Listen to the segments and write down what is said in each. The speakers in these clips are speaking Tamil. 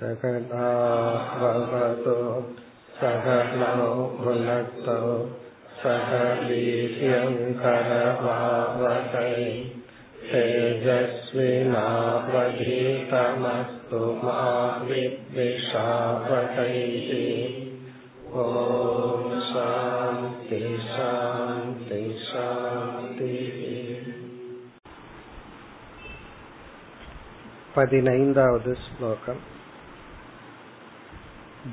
सकनाववतु सकनौ भुनक्तु सक वीर्यङ्करवावकै तेजस्विनावधीतमस्तु मा विद्विषावकैः ॐ शान्ति शान्ति शान्तिः பதினைந்தாவது ஸ்லோகம்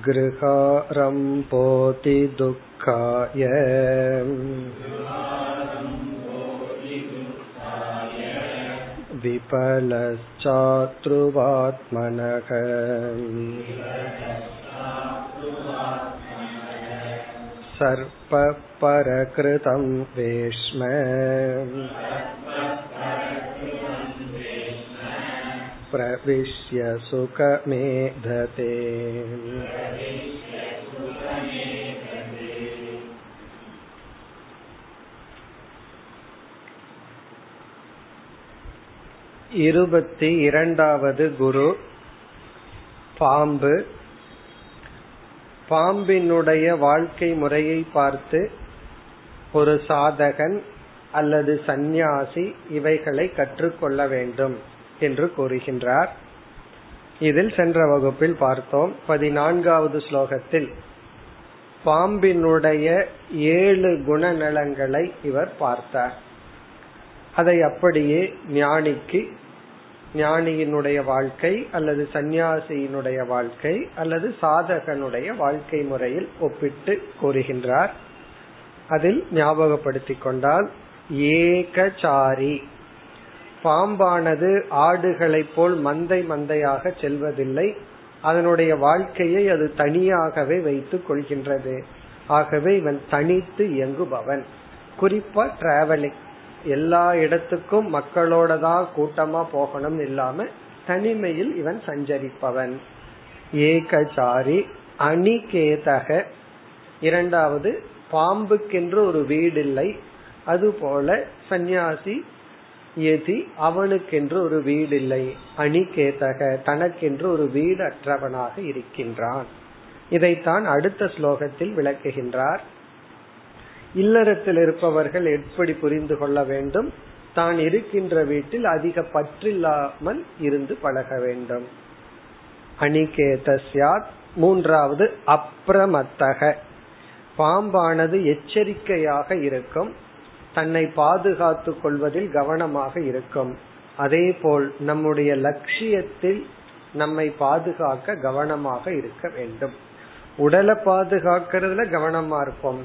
गृहारम्भोति दुःखाय विफलश्चातृवात्मनः सर्पपरकृतं वेश्म प्रविश्य सुखमेधते இருபத்தி இரண்டாவது குரு பாம்பு பாம்பினுடைய வாழ்க்கை முறையை பார்த்து ஒரு சாதகன் அல்லது சந்நியாசி இவைகளை கற்றுக்கொள்ள வேண்டும் என்று கூறுகின்றார். இதில் சென்ற வகுப்பில் பார்த்தோம். பதினான்காவது ஸ்லோகத்தில் பாம்பினுடைய ஏழு குணநலங்களை இவர் பார்த்தார். அதை அப்படியே ஞானிக்கு ஞானியினுடைய வாழ்க்கை அல்லது சந்நியாசியினுடைய வாழ்க்கை அல்லது சாதகனுடைய வாழ்க்கை முறையில் ஒப்பிட்டு கூறுகின்றார். அதில் ஞாபகப்படுத்திக் கொண்டால் ஏகசாரி பாம்பானது ஆடுகளைப் போல் மந்தை மந்தையாக செல்வதில்லை. அதனுடைய வாழ்க்கையை அது தனியாகவே வைத்துக் கொள்கின்றது. ஆகவே இவன் தனித்து இயங்குபவன். குறிப்பா டிராவலிங் எல்லா இடத்துக்கும் மக்களோட தான் கூட்டமா போகணும் இல்லாம தனிமையில் இவன் சஞ்சரிப்பவன். ஏகசாரி அணிகேதக. இரண்டாவது பாம்புக்கென்று ஒரு வீடு இல்லை அதுபோல சந்நியாசி எதி அவனுக்கென்று ஒரு வீடு இல்லை அணிகேதக தனக்கென்று ஒரு வீடு அற்றவனாக இருக்கின்றான். இதைத்தான் அடுத்த ஸ்லோகத்தில் விளக்குகின்றார். இல்லறத்தில் இருப்பவர்கள் எப்படி புரிந்து கொள்ள வேண்டும்? தான் இருக்கின்ற வீட்டில் அதிக பற்றில்லாமல் இருந்து பழக வேண்டும். அணிகேதஸ்யாத் மூன்றாவது அப்ரமத்தக. பாம்பானது எச்சரிக்கையாக இருக்கும். தன்னை பாதுகாத்துக் கொள்வதில் கவனமாக இருக்கும். அதே போல் நம்முடைய லட்சியத்தில் நம்மை பாதுகாக்க கவனமாக இருக்க வேண்டும். உடலை பாதுகாக்கிறதுல கவனமா இருப்போம்.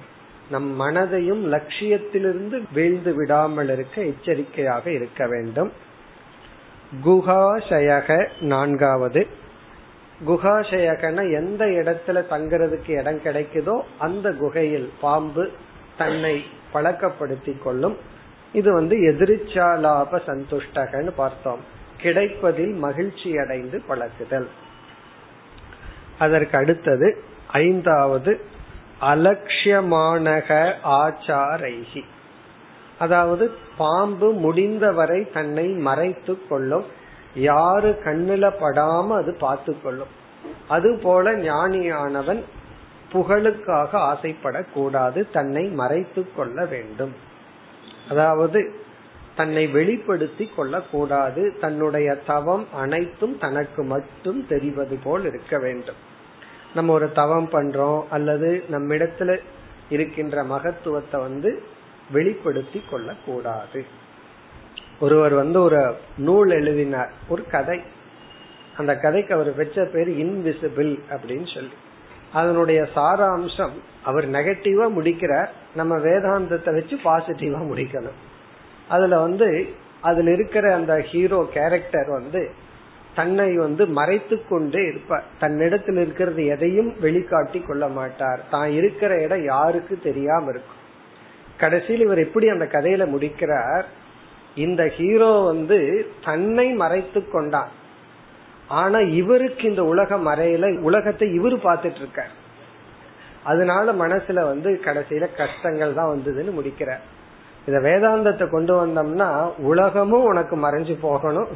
நம் மனதையும் லட்சியத்திலிருந்து வீழ்ந்து விடாமல் இருக்க எச்சரிக்கையாக இருக்க வேண்டும். குஹாசயக நான்காவது. குஹாசயகன எந்த இடத்துல தங்குறதுக்கு இடம் கிடைக்குதோ அந்த குகையில் பாம்பு தன்னை பழக்கப்படுத்தி கொள்ளும். இது வந்து எதிர்ச்சாலாப சந்துஷ்டகன்னு பார்த்தோம். கிடைப்பதில் மகிழ்ச்சி அடைந்து பழக்குதல் அதற்கு அடுத்தது ஐந்தாவது அலட்சியமானக ஆச்சாரைகி. அதாவது பாம்பு முடிந்தவரை தன்னை மறைத்து கொள்ளும். யாரு கண்ணுல படாம அது பார்த்து கொள்ளும். அதுபோல ஞானியானவன் புகழுக்காக ஆசைப்படக்கூடாது தன்னை மறைத்து கொள்ள வேண்டும். அதாவது தன்னை வெளிப்படுத்தி கொள்ளக்கூடாது தன்னுடைய தவம் அனைத்தும் தனக்கு மட்டும் தெரிவது போல் இருக்க வேண்டும். நம்ம ஒரு தவம் பண்றோம் அல்லது நம்மிடத்துல இருக்கின்ற மகத்துவத்தை வந்து வெளிப்படுத்தி கொள்ளக்கூடாது. ஒருவர் வந்து ஒரு நூல் எழுதினார் ஒரு கதை. அந்த கதைக்கு அவர் வச்ச பேர் இன்விசிபிள் அப்படின்னு சொல்லி. அதனுடைய சாராம்சம் அவர் நெகட்டிவா முடிக்கிறார். நம்ம வேதாந்தத்தை வச்சு பாசிட்டிவா முடிக்கணும். அதுல வந்து அதுல இருக்கிற அந்த ஹீரோ கேரக்டர் வந்து தன்னை வந்து மறைத்து கொண்டே இருப்பார். தன்னிடத்தில் இருக்கிறது எதையும் வெளிக்காட்டி கொள்ள மாட்டார். தான் இருக்கிற இடம் யாருக்கு தெரியாம இருக்கும். கடைசியில் இவர் எப்படி அந்த கதையில முடிக்கிறார்? இந்த ஹீரோ வந்து தன்னை மறைத்து கொண்டான். ஆனா இவருக்கு இந்த உலகம் மறையில உலகத்தை இவரு பார்த்துட்டு இருக்கார் அதனால மனசுல வந்து கடைசியில கஷ்டங்கள் தான் வந்ததுன்னு முடிக்கிறார். இத வேதாந்தத்தை கொண்டு வந்தோம்னா உலகமும் உனக்கு மறைஞ்சு போகணும்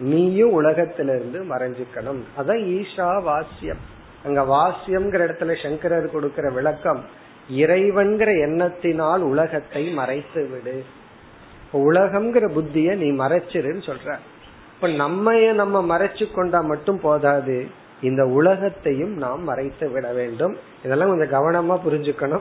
நீயும் உலகத்திலிருந்து மறைஞ்சுக்கணும். அதான் ஈஷா வாசியம். அங்க வாசியம்ங்கிற இடத்துல சங்கரர் கொடுக்கிற விளக்கம் இறைவன்கிற எண்ணத்தினால் உலகத்தை மறைத்து விடு உலகம்ங்கிற புத்திய நீ மறைச்சிருன்னு சொல்ற இப்ப நம்மைய நம்ம மறைச்சு கொண்டா மட்டும் போதாது இந்த உலகத்தையும் நாம் மறைத்து விட வேண்டும். இதெல்லாம் கொஞ்சம் கவனமா புரிஞ்சுக்கணும்.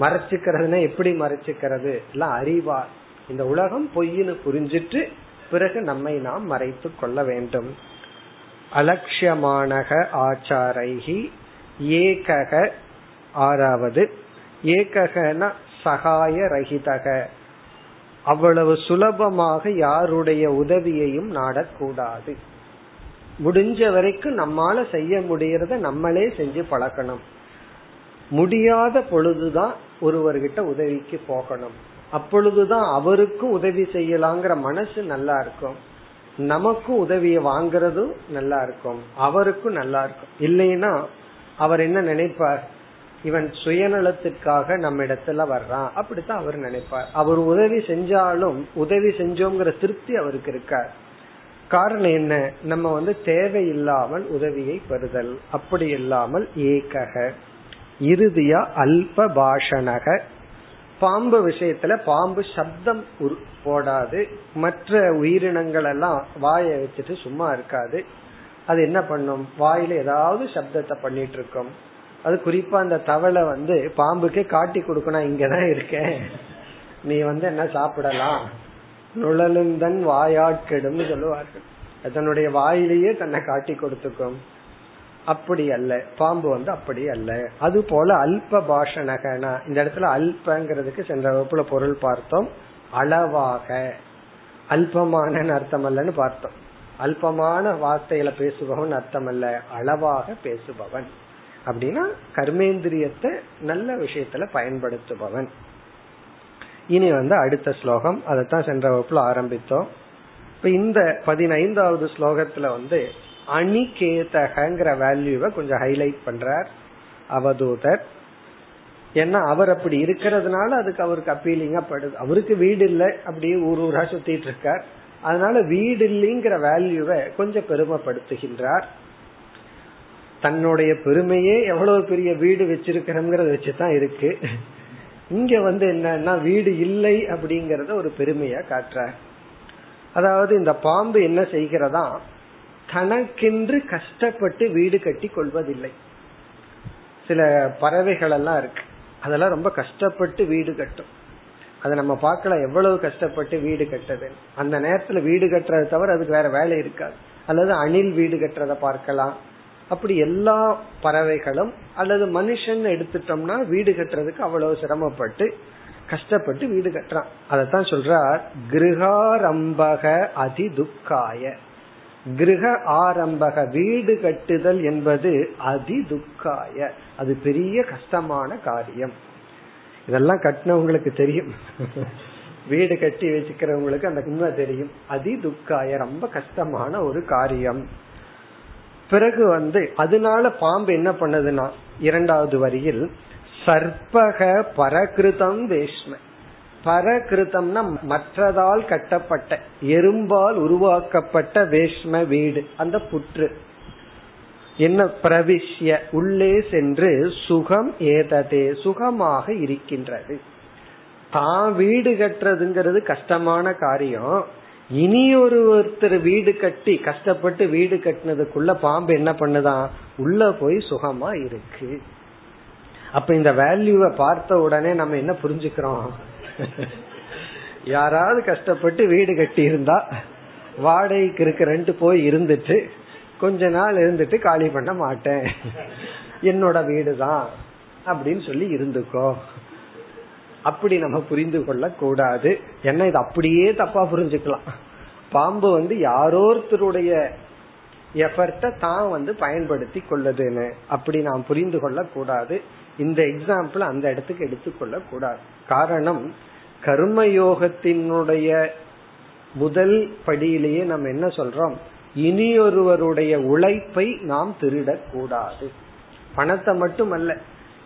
மறைச்சுக்கிறதுனா எப்படி மறைச்சுக்கிறது? எல்லாம் அறிவார் இந்த உலகம் பொய்னு புரிஞ்சிட்டு பிறகு நம்மை நாம் மறைத்து கொள்ள வேண்டும். அலட்சியமானக ஆச்சாரைகி ஏகக ஆறாவது ஏககன சகாய ரஹிதக அவ்வளவு சுலபமாக யாருடைய உதவியையும் நாடக்கூடாது. முடிஞ்ச வரைக்கும் நம்மால செய்ய முடியறத நம்மளே செஞ்சு பழக்கணும் முடியாத பொழுதுதான் ஒருவர்கிட்ட உதவிக்கு போகணும். அப்பொழுதுதான் அவருக்கும் உதவி செய்யலாங்கிற மனசு நல்லா இருக்கும். நமக்கும் உதவியை வாங்குறதும் நல்லா இருக்கும். அவருக்கும் நல்லா இருக்கும். இல்லைன்னா அவர் என்ன நினைப்பார்? இவன் சுயநலத்திற்காக நம்ம இடத்துல வர்றான். அப்படித்தான் அவர் நினைப்பார். அவர் உதவி செஞ்சாலும் உதவி செஞ்சோங்கிற திருப்தி அவருக்கு இருக்கார் காரணம் என்ன? நம்ம வந்து தேவையில்லாமல் உதவியை பெறுதல். அப்படி இல்லாமல் ஏகக. இறுதியா அல்ப பாஷணக பாம்பு விஷயத்துல பாம்பு சப்தம் போடாது. மற்ற உயிரினங்கள் எல்லாம் வாயை வச்சுட்டு சும்மா இருக்காது. அது என்ன பண்ணும்? வாயில ஏதாவது சப்தத்தை பண்ணிட்டு இருக்கும். அது குறிப்பா அந்த தவளை வந்து பாம்புக்கு காட்டி கொடுக்கணும் இங்கதான் இருக்கேன். நீ வந்து என்ன சாப்பிடலாம்? நுழலுந்தன் வாயாட்கெடும் சொல்லுவார்கள். தன்னுடைய வாயிலேயே தன்னை காட்டி கொடுத்துக்கும். அப்படி அல்ல. பாம்பு வந்து அப்படி அல்ல. அது போல அல்ப பாஷணகனா. இந்த இடத்துல அல்பங்கிறதுக்கு சென்ற வகுப்புல பொருள் பார்த்தோம். அளவாக. அல்பமான அர்த்தம் அல்லன்னு பார்த்தோம். அல்பமான வார்த்தையில பேசுபவன் அர்த்தம் அல்ல அளவாக பேசுபவன். அப்படின்னா கர்மேந்திரியத்தை நல்ல விஷயத்துல பயன்படுத்துபவன். இனி வந்து அடுத்த ஸ்லோகம். அதைத்தான் சென்ற வகுப்புல ஆரம்பித்தோம். இப்ப இந்த பதினைந்தாவது ஸ்லோகத்துல வந்து அணிகேதகங்கிற வேல்யூவை கொஞ்சம் ஹைலைட் பண்றார் அவதூதர். ஏன்னா அவர் அப்படி இருக்கிறதுனால அதுக்கு அவருக்கு அப்பீலிங்கா படுது. அவருக்கு வீடு இல்லை அப்படியே ஊர் ஊரா சுத்திட்டு இருக்கார். அதனால வீடு இல்லைங்கிற வேல்யூவை கொஞ்சம் பெருமைப்படுத்துகின்றார். தன்னுடைய பெருமையே எவ்வளவு பெரிய வீடு வச்சிருக்கிறோங்கிறத வச்சுதான் இருக்கு. இங்க வந்து என்னன்னா வீடு இல்லை அப்படிங்கறத ஒரு பெருமையா காட்டுறார் அதாவது இந்த பாம்பு என்ன செய்கிறதா? தனக்கென்று கஷ்டப்பட்டு வீடு கட்டி கொள்வதில்லை. சில பறவைகள் எல்லாம் இருக்கு. அதெல்லாம் ரொம்ப கஷ்டப்பட்டு வீடு கட்டும். அதை நம்ம பார்க்கலாம் எவ்வளவு கஷ்டப்பட்டு வீடு கட்டது. அந்த நேரத்துல வீடு கட்டுறதை தவிர அதுக்கு வேற வேலை இருக்காது. அல்லது அணில் வீடு கட்டுறத பார்க்கலாம். அப்படி எல்லா பறவைகளும் அல்லது மனுஷன் எடுத்துட்டோம்னா வீடு கட்டுறதுக்கு அவ்வளவு சிரமப்பட்டு கஷ்டப்பட்டு வீடு கட்டுறான். அதத்தான் சொல்றார் கிருகாரம்பக அதி துக்காய கிரக ஆரம்பக வீடு கட்டுதல் என்பது அதி துக்காய அது பெரிய கஷ்டமான காரியம். இதெல்லாம் கட்டினவங்களுக்கு தெரியும். வீடு கட்டி வச்சுக்கிறவங்களுக்கு அந்த உண்மை தெரியும். அதி துக்காய ரொம்ப கஷ்டமான ஒரு காரியம். பிறகு வந்து அதனால பாம்பு என்ன பண்ணதுன்னா இரண்டாவது வரியில் சர்ப்பக பரகிருதம் வேஷ்ம. பரகிருதம்னா மற்றதால் கட்டப்பட்ட எறும்பால் உருவாக்கப்பட்ட வேஷ்ம வீடு அந்த புற்று. என்ன பிரவிஷ்ய உள்ளே சென்று சுகம் ஏததே சுகமாக இருக்கின்றது. தான் வீடு கட்டுறதுங்கிறது கஷ்டமான காரியம். இனி ஒரு ஒருத்தர் வீடு கட்டி கஷ்டப்பட்டு வீடு கட்டினதுக்குள்ள பாம்பு என்ன பண்ணுதான் உள்ள போய் சுகமா இருக்கு. அப்ப இந்த வேல்யூவை பார்த்த உடனே நம்ம என்ன புரிஞ்சுக்கிறோம்? யாராவது கஷ்டப்பட்டு வீடு கட்டி இருந்தா வாடகைக்கு இருக்கிறன்ட்டு போய் இருந்துட்டு கொஞ்ச நாள் இருந்துட்டு காலி பண்ண மாட்டேன். என்னோட வீடு தான் அப்படின்னு சொல்லி இருந்துக்கோ. அப்படி நம்ம புரிந்து கொள்ள கூடாது ஏன்னா இது அப்படியே தப்பா புரிஞ்சுக்கலாம். பாம்பு வந்து யாரோருத்தருடைய எஃபர்ட்ட தான் வந்து பயன்படுத்தி கொள்ளதுன்னு. அப்படி நாம் புரிந்து கொள்ள கூடாது இந்த எக்ஸாம்பிள் அந்த இடத்துக்கு எடுத்துக்கொள்ள கூடாது காரணம் கர்மயோகத்தினுடைய முதல் படியிலேயே நம்ம என்ன சொல்றோம்? இனியொருவருடைய உழைப்பை நாம் திருடக்கூடாது. பணத்தை மட்டும் அல்ல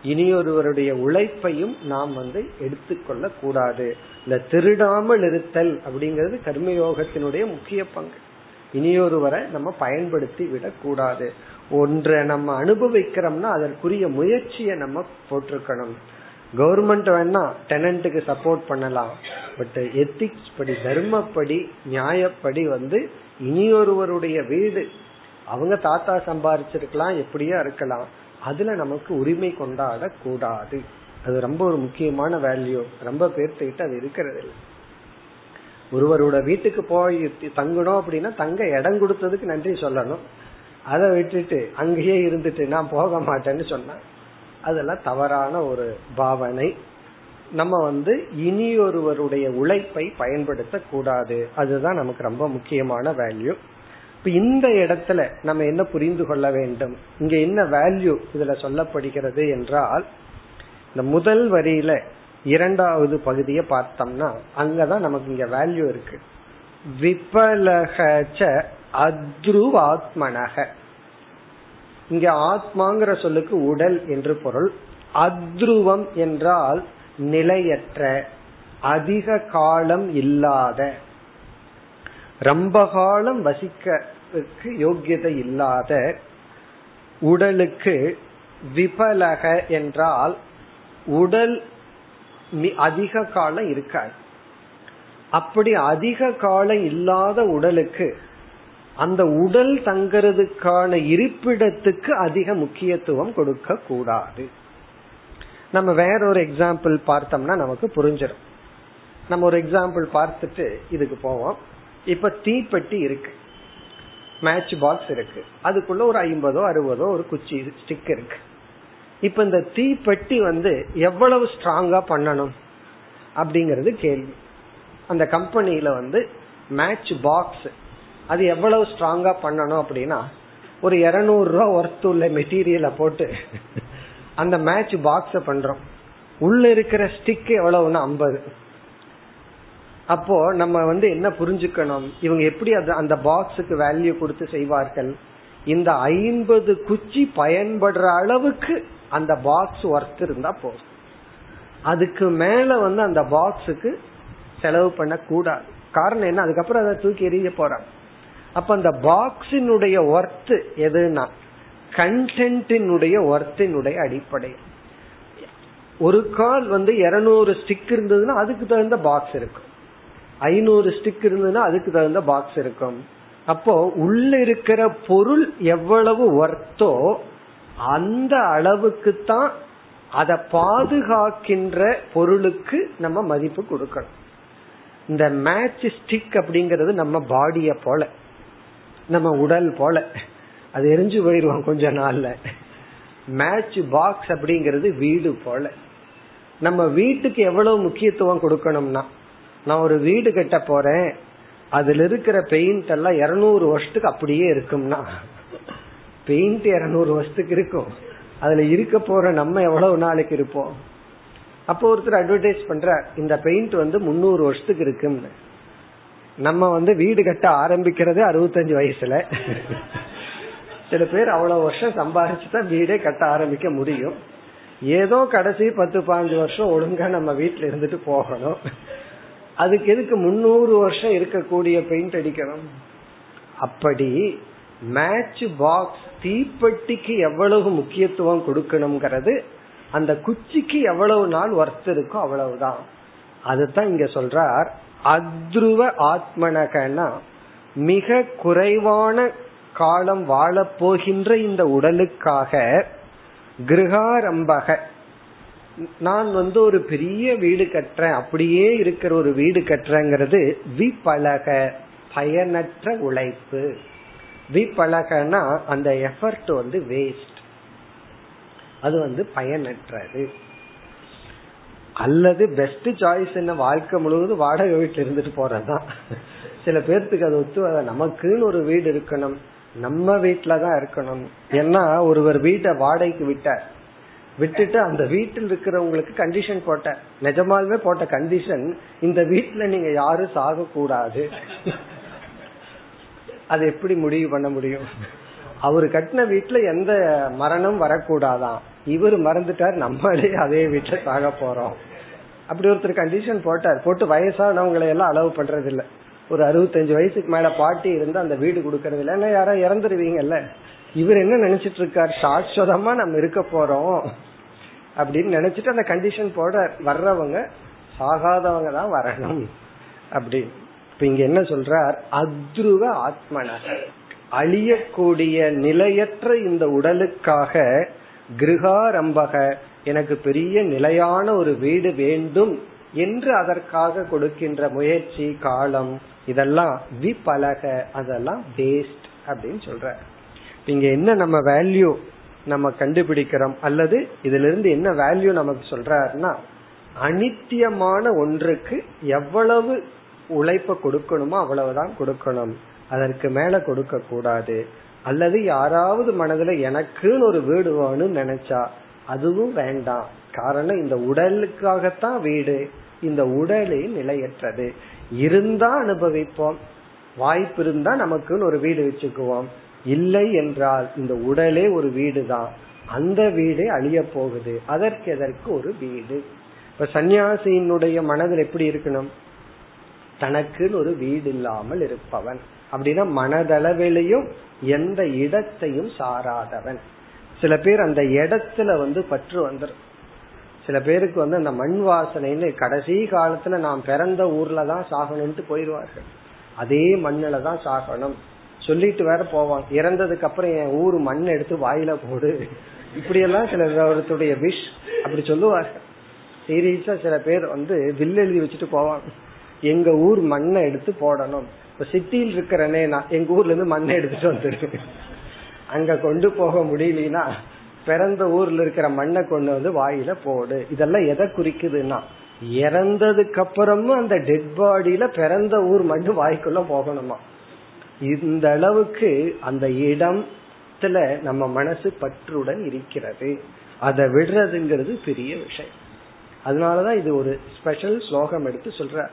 இனியொருவருடைய உழைப்பையும் நாம் வந்து எடுத்துக்கொள்ள கூடாது இந்த திருடாமல் இருத்தல் அப்படிங்கிறது கர்மயோகத்தினுடைய முக்கிய பங்கு. இனியொருவரை நம்ம பயன்படுத்தி விடக்கூடாது ஒன்றை நம்ம அனுபவிக்கிறோம்னா அதற்குரிய முயற்சியை நம்ம போட்டிருக்கணும். கவர்மெண்ட் வேணா டெனண்ட்டுக்கு சப்போர்ட் பண்ணலாம். பட் எத்திக்ஸ் படி தர்மப்படி நியாயப்படி வந்து இனியொருவருடைய வீடு. அவங்க தாத்தா சம்பாரிச்சிருக்கலாம் எப்படியா இருக்கலாம். அதுல நமக்கு உரிமை கொண்டாட கூடாது அது ரொம்ப ஒரு முக்கியமான வேல்யூ ரொம்ப பேர்த்துக்கிட்ட அது இருக்கிறது இல்லை ஒருவரோட வீட்டுக்கு போய் தங்கணும் அப்படின்னா தங்க இடம் கொடுத்ததுக்கு நன்றி சொல்லணும். அதை விட்டுட்டு அங்கேயே இருந்துட்டு நான் போக மாட்டேன்னு சொன்ன அதெல்லாம் தவறான ஒரு பாவனை. நம்ம வந்து இனியொருவருடைய உழைப்பை பயன்படுத்த கூடாது அதுதான் நமக்கு ரொம்ப முக்கியமான வேல்யூ இப்ப இந்த இடத்துல நம்ம என்ன புரிந்து கொள்ள வேண்டும்? இங்க என்ன வேல்யூ இதுல சொல்லப்படுகிறது என்றால் இந்த முதல் வரியில இரண்டாவது பகுதியை பார்த்தோம்னா அங்கதான் நமக்கு இங்க வேல்யூ இருக்கு. விபலகச்ச அத்ருவாத்மனக இங்க ஆத்மாங்கிற சொல்லுக்கு உடல் என்று பொருள். அத்ருவம் என்றால் நிலையற்ற அதிக காலம் இல்லாத ரொம்ப காலம் வசிக்கிறதுக்கு யோக்கியதை இல்லாத உடலுக்கு விபலக என்றால் உடல் அதிக காலம் இருக்காது. அப்படி அதிக காலம் இல்லாத உடலுக்கு அந்த உடல் தங்கிறதுக்கான இருப்பிடத்துக்கு அதிக முக்கியத்துவம் கொடுக்க கூடாது நம்ம வேற ஒரு எக்ஸாம்பிள் பார்த்தோம்னா நமக்கு புரிஞ்சிடும் நம்ம ஒரு எக்ஸாம்பிள் பார்த்துட்டு இதுக்கு போவோம். இப்ப தீப்பெட்டி இருக்கு. மேட்ச் பாக்ஸ் இருக்கு. அதுக்குள்ள ஒரு ஐம்பதோ அறுபதோ ஒரு குச்சி ஸ்டிக் இருக்கு. இப்ப இந்த தீப்பெட்டி வந்து எவ்வளவு ஸ்ட்ராங்கா பண்ணணும் அப்படிங்கறது கேள்வி. அந்த கம்பெனியில வந்து மேட்ச் பாக்ஸ் அது எவ்வளவு ஸ்ட்ராங்கா பண்ணணும் அப்படின்னா ஒரு இருநூறு ரூபா ஒர்த் உள்ள மெட்டீரியலை போட்டு அந்த மேட்ச் பாக்ஸ பண்றோம். உள்ள இருக்கிற ஸ்டிக் எவ்வளவுன்னா ஐம்பது. அப்போ நம்ம வந்து என்ன புரிஞ்சுக்கணும்? இவங்க எப்படி அந்த பாக்ஸுக்கு வேல்யூ கொடுத்து செய்வார்கள்? இந்த ஐம்பது குச்சி பயன்படுற அளவுக்கு அந்த பாக்ஸ் ஒர்த் இருந்தா போதும். அதுக்கு மேல வந்து அந்த பாக்ஸுக்கு செலவு பண்ண கூடாது காரணம் என்ன? அதுக்கப்புறம் அதை தூக்கி எறிய போறாங்க அப்ப அந்த பாக்ஸினுடைய ஒர்த் எதுனா கண்டென்டினுடைய ஒர்த்தினுடைய அடிப்படை. ஒரு கால் வந்து இருநூறு ஸ்டிக் இருந்ததுன்னா அதுக்கு தகுந்த பாக்ஸ் இருக்கும். ஐநூறு ஸ்டிக் இருந்ததுன்னா அதுக்கு தகுந்த பாக்ஸ் இருக்கும். அப்போ உள்ள இருக்கிற பொருள் எவ்வளவு ஒர்த்தோ அந்த அளவுக்கு தான் அதை பாதுகாக்கின்ற பொருளுக்கு நம்ம மதிப்பு கொடுக்கணும். இந்த மேட்ச் ஸ்டிக் அப்படிங்கறது நம்ம பாடிய போல நம்ம உடல் போல. அது எரிஞ்சு போயிடுவோம் கொஞ்ச நாள்ல. மேட்ச் பாக்ஸ் அப்படிங்கிறது வீடு போல. நம்ம வீட்டுக்கு எவ்வளவு முக்கியத்துவம் கொடுக்கணும்னா நான் ஒரு வீடு கட்ட போறேன். அதுல இருக்கிற பெயிண்ட் எல்லாம் இருநூறு வருஷத்துக்கு அப்படியே இருக்கும்னா பெயிண்ட் இருநூறு வருஷத்துக்கு இருக்கும். அதுல இருக்க போற நம்ம எவ்வளவு நாளைக்கு இருப்போம். அப்போ ஒருத்தர் அட்வர்டைஸ் பண்ற இந்த பெயிண்ட் வந்து முன்னூறு வருஷத்துக்கு இருக்குன்னு நம்ம வந்து வீடு கட்ட ஆரம்பிக்கிறது அறுபத்தஞ்சு வயசுல. சில பேர் அவ்வளவு வருஷம் சம்பாதிச்சு தான் வீடே கட்ட ஆரம்பிக்க முடியும். ஏதோ கடைசி பத்து பாஞ்சு வருஷம் ஒழுங்கா நம்ம வீட்டுல இருந்துட்டு போகணும். அதுக்கு எதுக்கு முன்னூறு வருஷம் இருக்கக்கூடிய பெயிண்ட் அடிக்கணும்? அப்படி மேட்ச் பாக்ஸ் தீப்பெட்டிக்கு எவ்வளவு முக்கியத்துவம் கொடுக்கணுங்கிறது அந்த குச்சிக்கு எவ்வளவு நாள் ஒர்த் இருக்கோ அவ்வளவுதான். அதுதான் இங்க சொல்றார் அத்ருவ ஆத்மனகனா மிக குறைவான காலம் வாழப்போகின்ற இந்த உடலுக்காக கிரகாரம்பக நான் வந்து ஒரு பெரிய வீடு கட்டுறேன் அப்படியே இருக்கிற ஒரு வீடு கட்டுறேங்கிறது விபலக பயனற்ற உழைப்பு. விபலகனா அந்த எஃபர்ட் வந்து வேஸ்ட் அது வந்து பயனற்றது. அல்லது பெஸ்ட் சாய்ஸ் என்ன வாழ்க்கை முழுவதும் வாடகை வீட்டுல இருந்துட்டு போறதுதான். சில பேர்த்துக்கு அது ஒத்து நமக்குன்னு ஒரு வீடு இருக்கணும். நம்ம வீட்டுல தான் இருக்கணும். ஏன்னா ஒருவர் வீட்டை வாடகைக்கு விட்டார். விட்டுட்டு அந்த வீட்டில் இருக்கிறவங்களுக்கு கண்டிஷன் போட்ட நிஜமாலுமே போட்ட கண்டிஷன் இந்த வீட்டுல நீங்க யாரும் சாக கூடாது அது எப்படி முடிவு பண்ண முடியும்? அவரு கட்டின வீட்டுல எந்த மரணம் வரக்கூடாதான். இவர் மறந்துட்டார் நம்மளே அதே வீட்டுல சாக போறோம். அப்படி ஒருத்தர் கண்டிஷன் போட்டார். போட்டு வயசானவங்களை எல்லாம் அலோவ் பண்றது இல்ல ஒரு அறுபத்தஞ்சு வயசுக்கு மேல பாட்டி இருந்து அந்த வீடு கொடுக்கறது இல்லைன்னா யாரும் இறந்துருவீங்கல்ல? இவர் என்ன நினைச்சிட்டு இருக்கார்? சாஸ்வதமா நம்ம இருக்க போறோம். அப்படின்னு நினைச்சிட்டு அந்த கண்டிஷன் போட வர்றவங்க சாகாதவங்க தான் வரணும். அப்படி இப்ப இங்க என்ன சொல்றார்? அத்ருவ ஆத்மன. அழியக்கூடிய நிலையற்ற இந்த உடலுக்காக கிருகாரம்பக எனக்கு பெரிய நிலையான ஒரு வீடு வேண்டும் என்று அதற்காக கொடுக்கின்ற முயற்சி காலம் இதெல்லாம் விபலக அதெல்லாம் வேஸ்ட் அப்படின்னு சொல்ற இங்க என்ன நம்ம வேல்யூ நம்ம கண்டுபிடிக்கிறோம்? அல்லது இதுல இருந்து என்ன வேல்யூ நமக்கு சொல்றாருன்னா அனித்தியமான ஒன்றுக்கு எவ்வளவு உழைப்ப கொடுக்கணுமோ அவ்வளவுதான் கொடுக்கணும். அதற்கு மேல கொடுக்க கூடாது. அல்லது யாராவது மனதுல எனக்குன்னு ஒரு வீடு வேணும்னு நினைச்சா அதுவும் வேண்டாம். காரணம் இந்த உடலுக்காகத்தான் வீடு. இந்த உடலே நிலையற்றது. இருந்தா அனுபவிப்போம். வாய்ப்பு இருந்தா நமக்குன்னு ஒரு வீடு வச்சுக்குவோம். இல்லை என்றால் இந்த உடலே ஒரு வீடு தான் அந்த வீடே அழிய போகுது. அதற்கு எதற்கு ஒரு வீடு? இப்ப சன்னியாசியினுடைய மனதில் எப்படி இருக்கணும்? தனக்குன்னு ஒரு வீடு இல்லாமல் இருப்பவன். அப்படின்னா மனதளவிலையும் எந்த இடத்தையும் சாராதவன். சில பேர் அந்த இடத்துல வந்து பற்று வந்துடும் சில பேருக்கு வந்து அந்த மண் வாசனைன்னு கடைசி காலத்துல நாம் பிறந்த ஊர்ல தான் சாகணும்ட்டு போயிடுவார்கள் அதே மண்ணில தான் சாகணும். சொல்லிட்டு வேற போவாங்க இறந்ததுக்கு அப்புறம் என் ஊர் மண் எடுத்து வாயில போடு. இப்படி எல்லாம் சில ஒருத்தருடைய விஷ் அப்படி சொல்லுவாங்க சீரியஸா சில பேர் வந்து வில் எழுதி வச்சுட்டு போவாங்க. எங்க ஊர் மண்ணை எடுத்து போடணும். இப்ப சிட்டியில் இருக்கிறனே நான் எங்க ஊர்ல இருந்து மண்ணை எடுத்துட்டு வந்துருக்கேன் அங்க கொண்டு போக முடியலனா பிறந்த ஊர்ல இருக்கிற மண்ணை கொண்டு வந்து வாயில போடு. இதெல்லாம் எதை குறிக்குதுன்னா இறந்ததுக்கு அப்புறமும் அந்த டெட் பாடியில பிறந்த ஊர் மண்ணு வாய்க்குள்ள போகணுமா? இந்த அளவுக்கு அந்த இடத்துல நம்ம மனசு பற்றுடன் இருக்கிறது. அதை விடுறதுங்கிறது பெரிய விஷயம். அதனாலதான் இது ஒரு ஸ்பெஷல் ஸ்லோகம் எடுத்து சொல்ற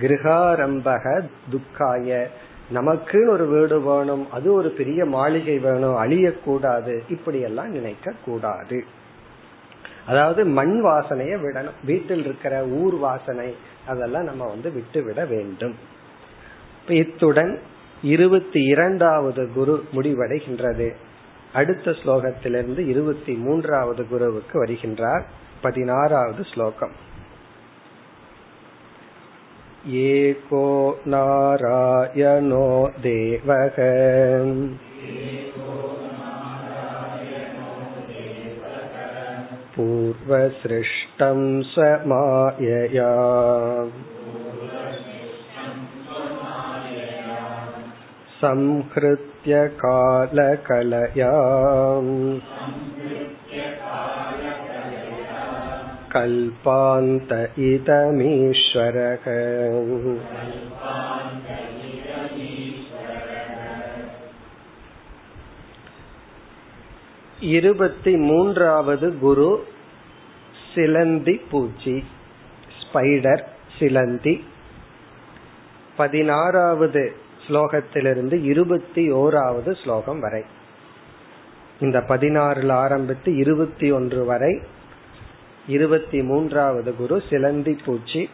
கிரகாரம்பக துக்காய. நமக்கு ஒரு வீடு வேணும் அது ஒரு பெரிய மாளிகை வேணும் அழியக்கூடாது இப்படி எல்லாம் நினைக்க கூடாது அதாவது மண் வாசனைய விடணும். வீட்டில் இருக்கிற ஊர் வாசனை அதெல்லாம் நம்ம வந்து விட்டு விட வேண்டும். இத்துடன் இருபத்தி இரண்டாவது குரு முடிவடைகின்றது அடுத்த ஸ்லோகத்திலிருந்து இருபத்தி மூன்றாவது குருவுக்கு வருகின்றார் பதினாறாவது ஸ்லோகம் एको नारायणो देवः पूर्वसृष्टं स्वमायया संहृत्य कालकलया कल्पान्त इदमीश्वरः இருபத்தி மூன்றாவது குரு சிலந்தி பூச்சி ஸ்பைடர் சிலந்தி பதினாறாவது ஸ்லோகத்திலிருந்து இருபத்தி ஓராவது ஸ்லோகம் வரை. இந்த பதினாறுல ஆரம்பித்து இருபத்தி ஒன்று வரை இருபத்தி மூன்றாவது குரு சிலந்தி பூச்சி.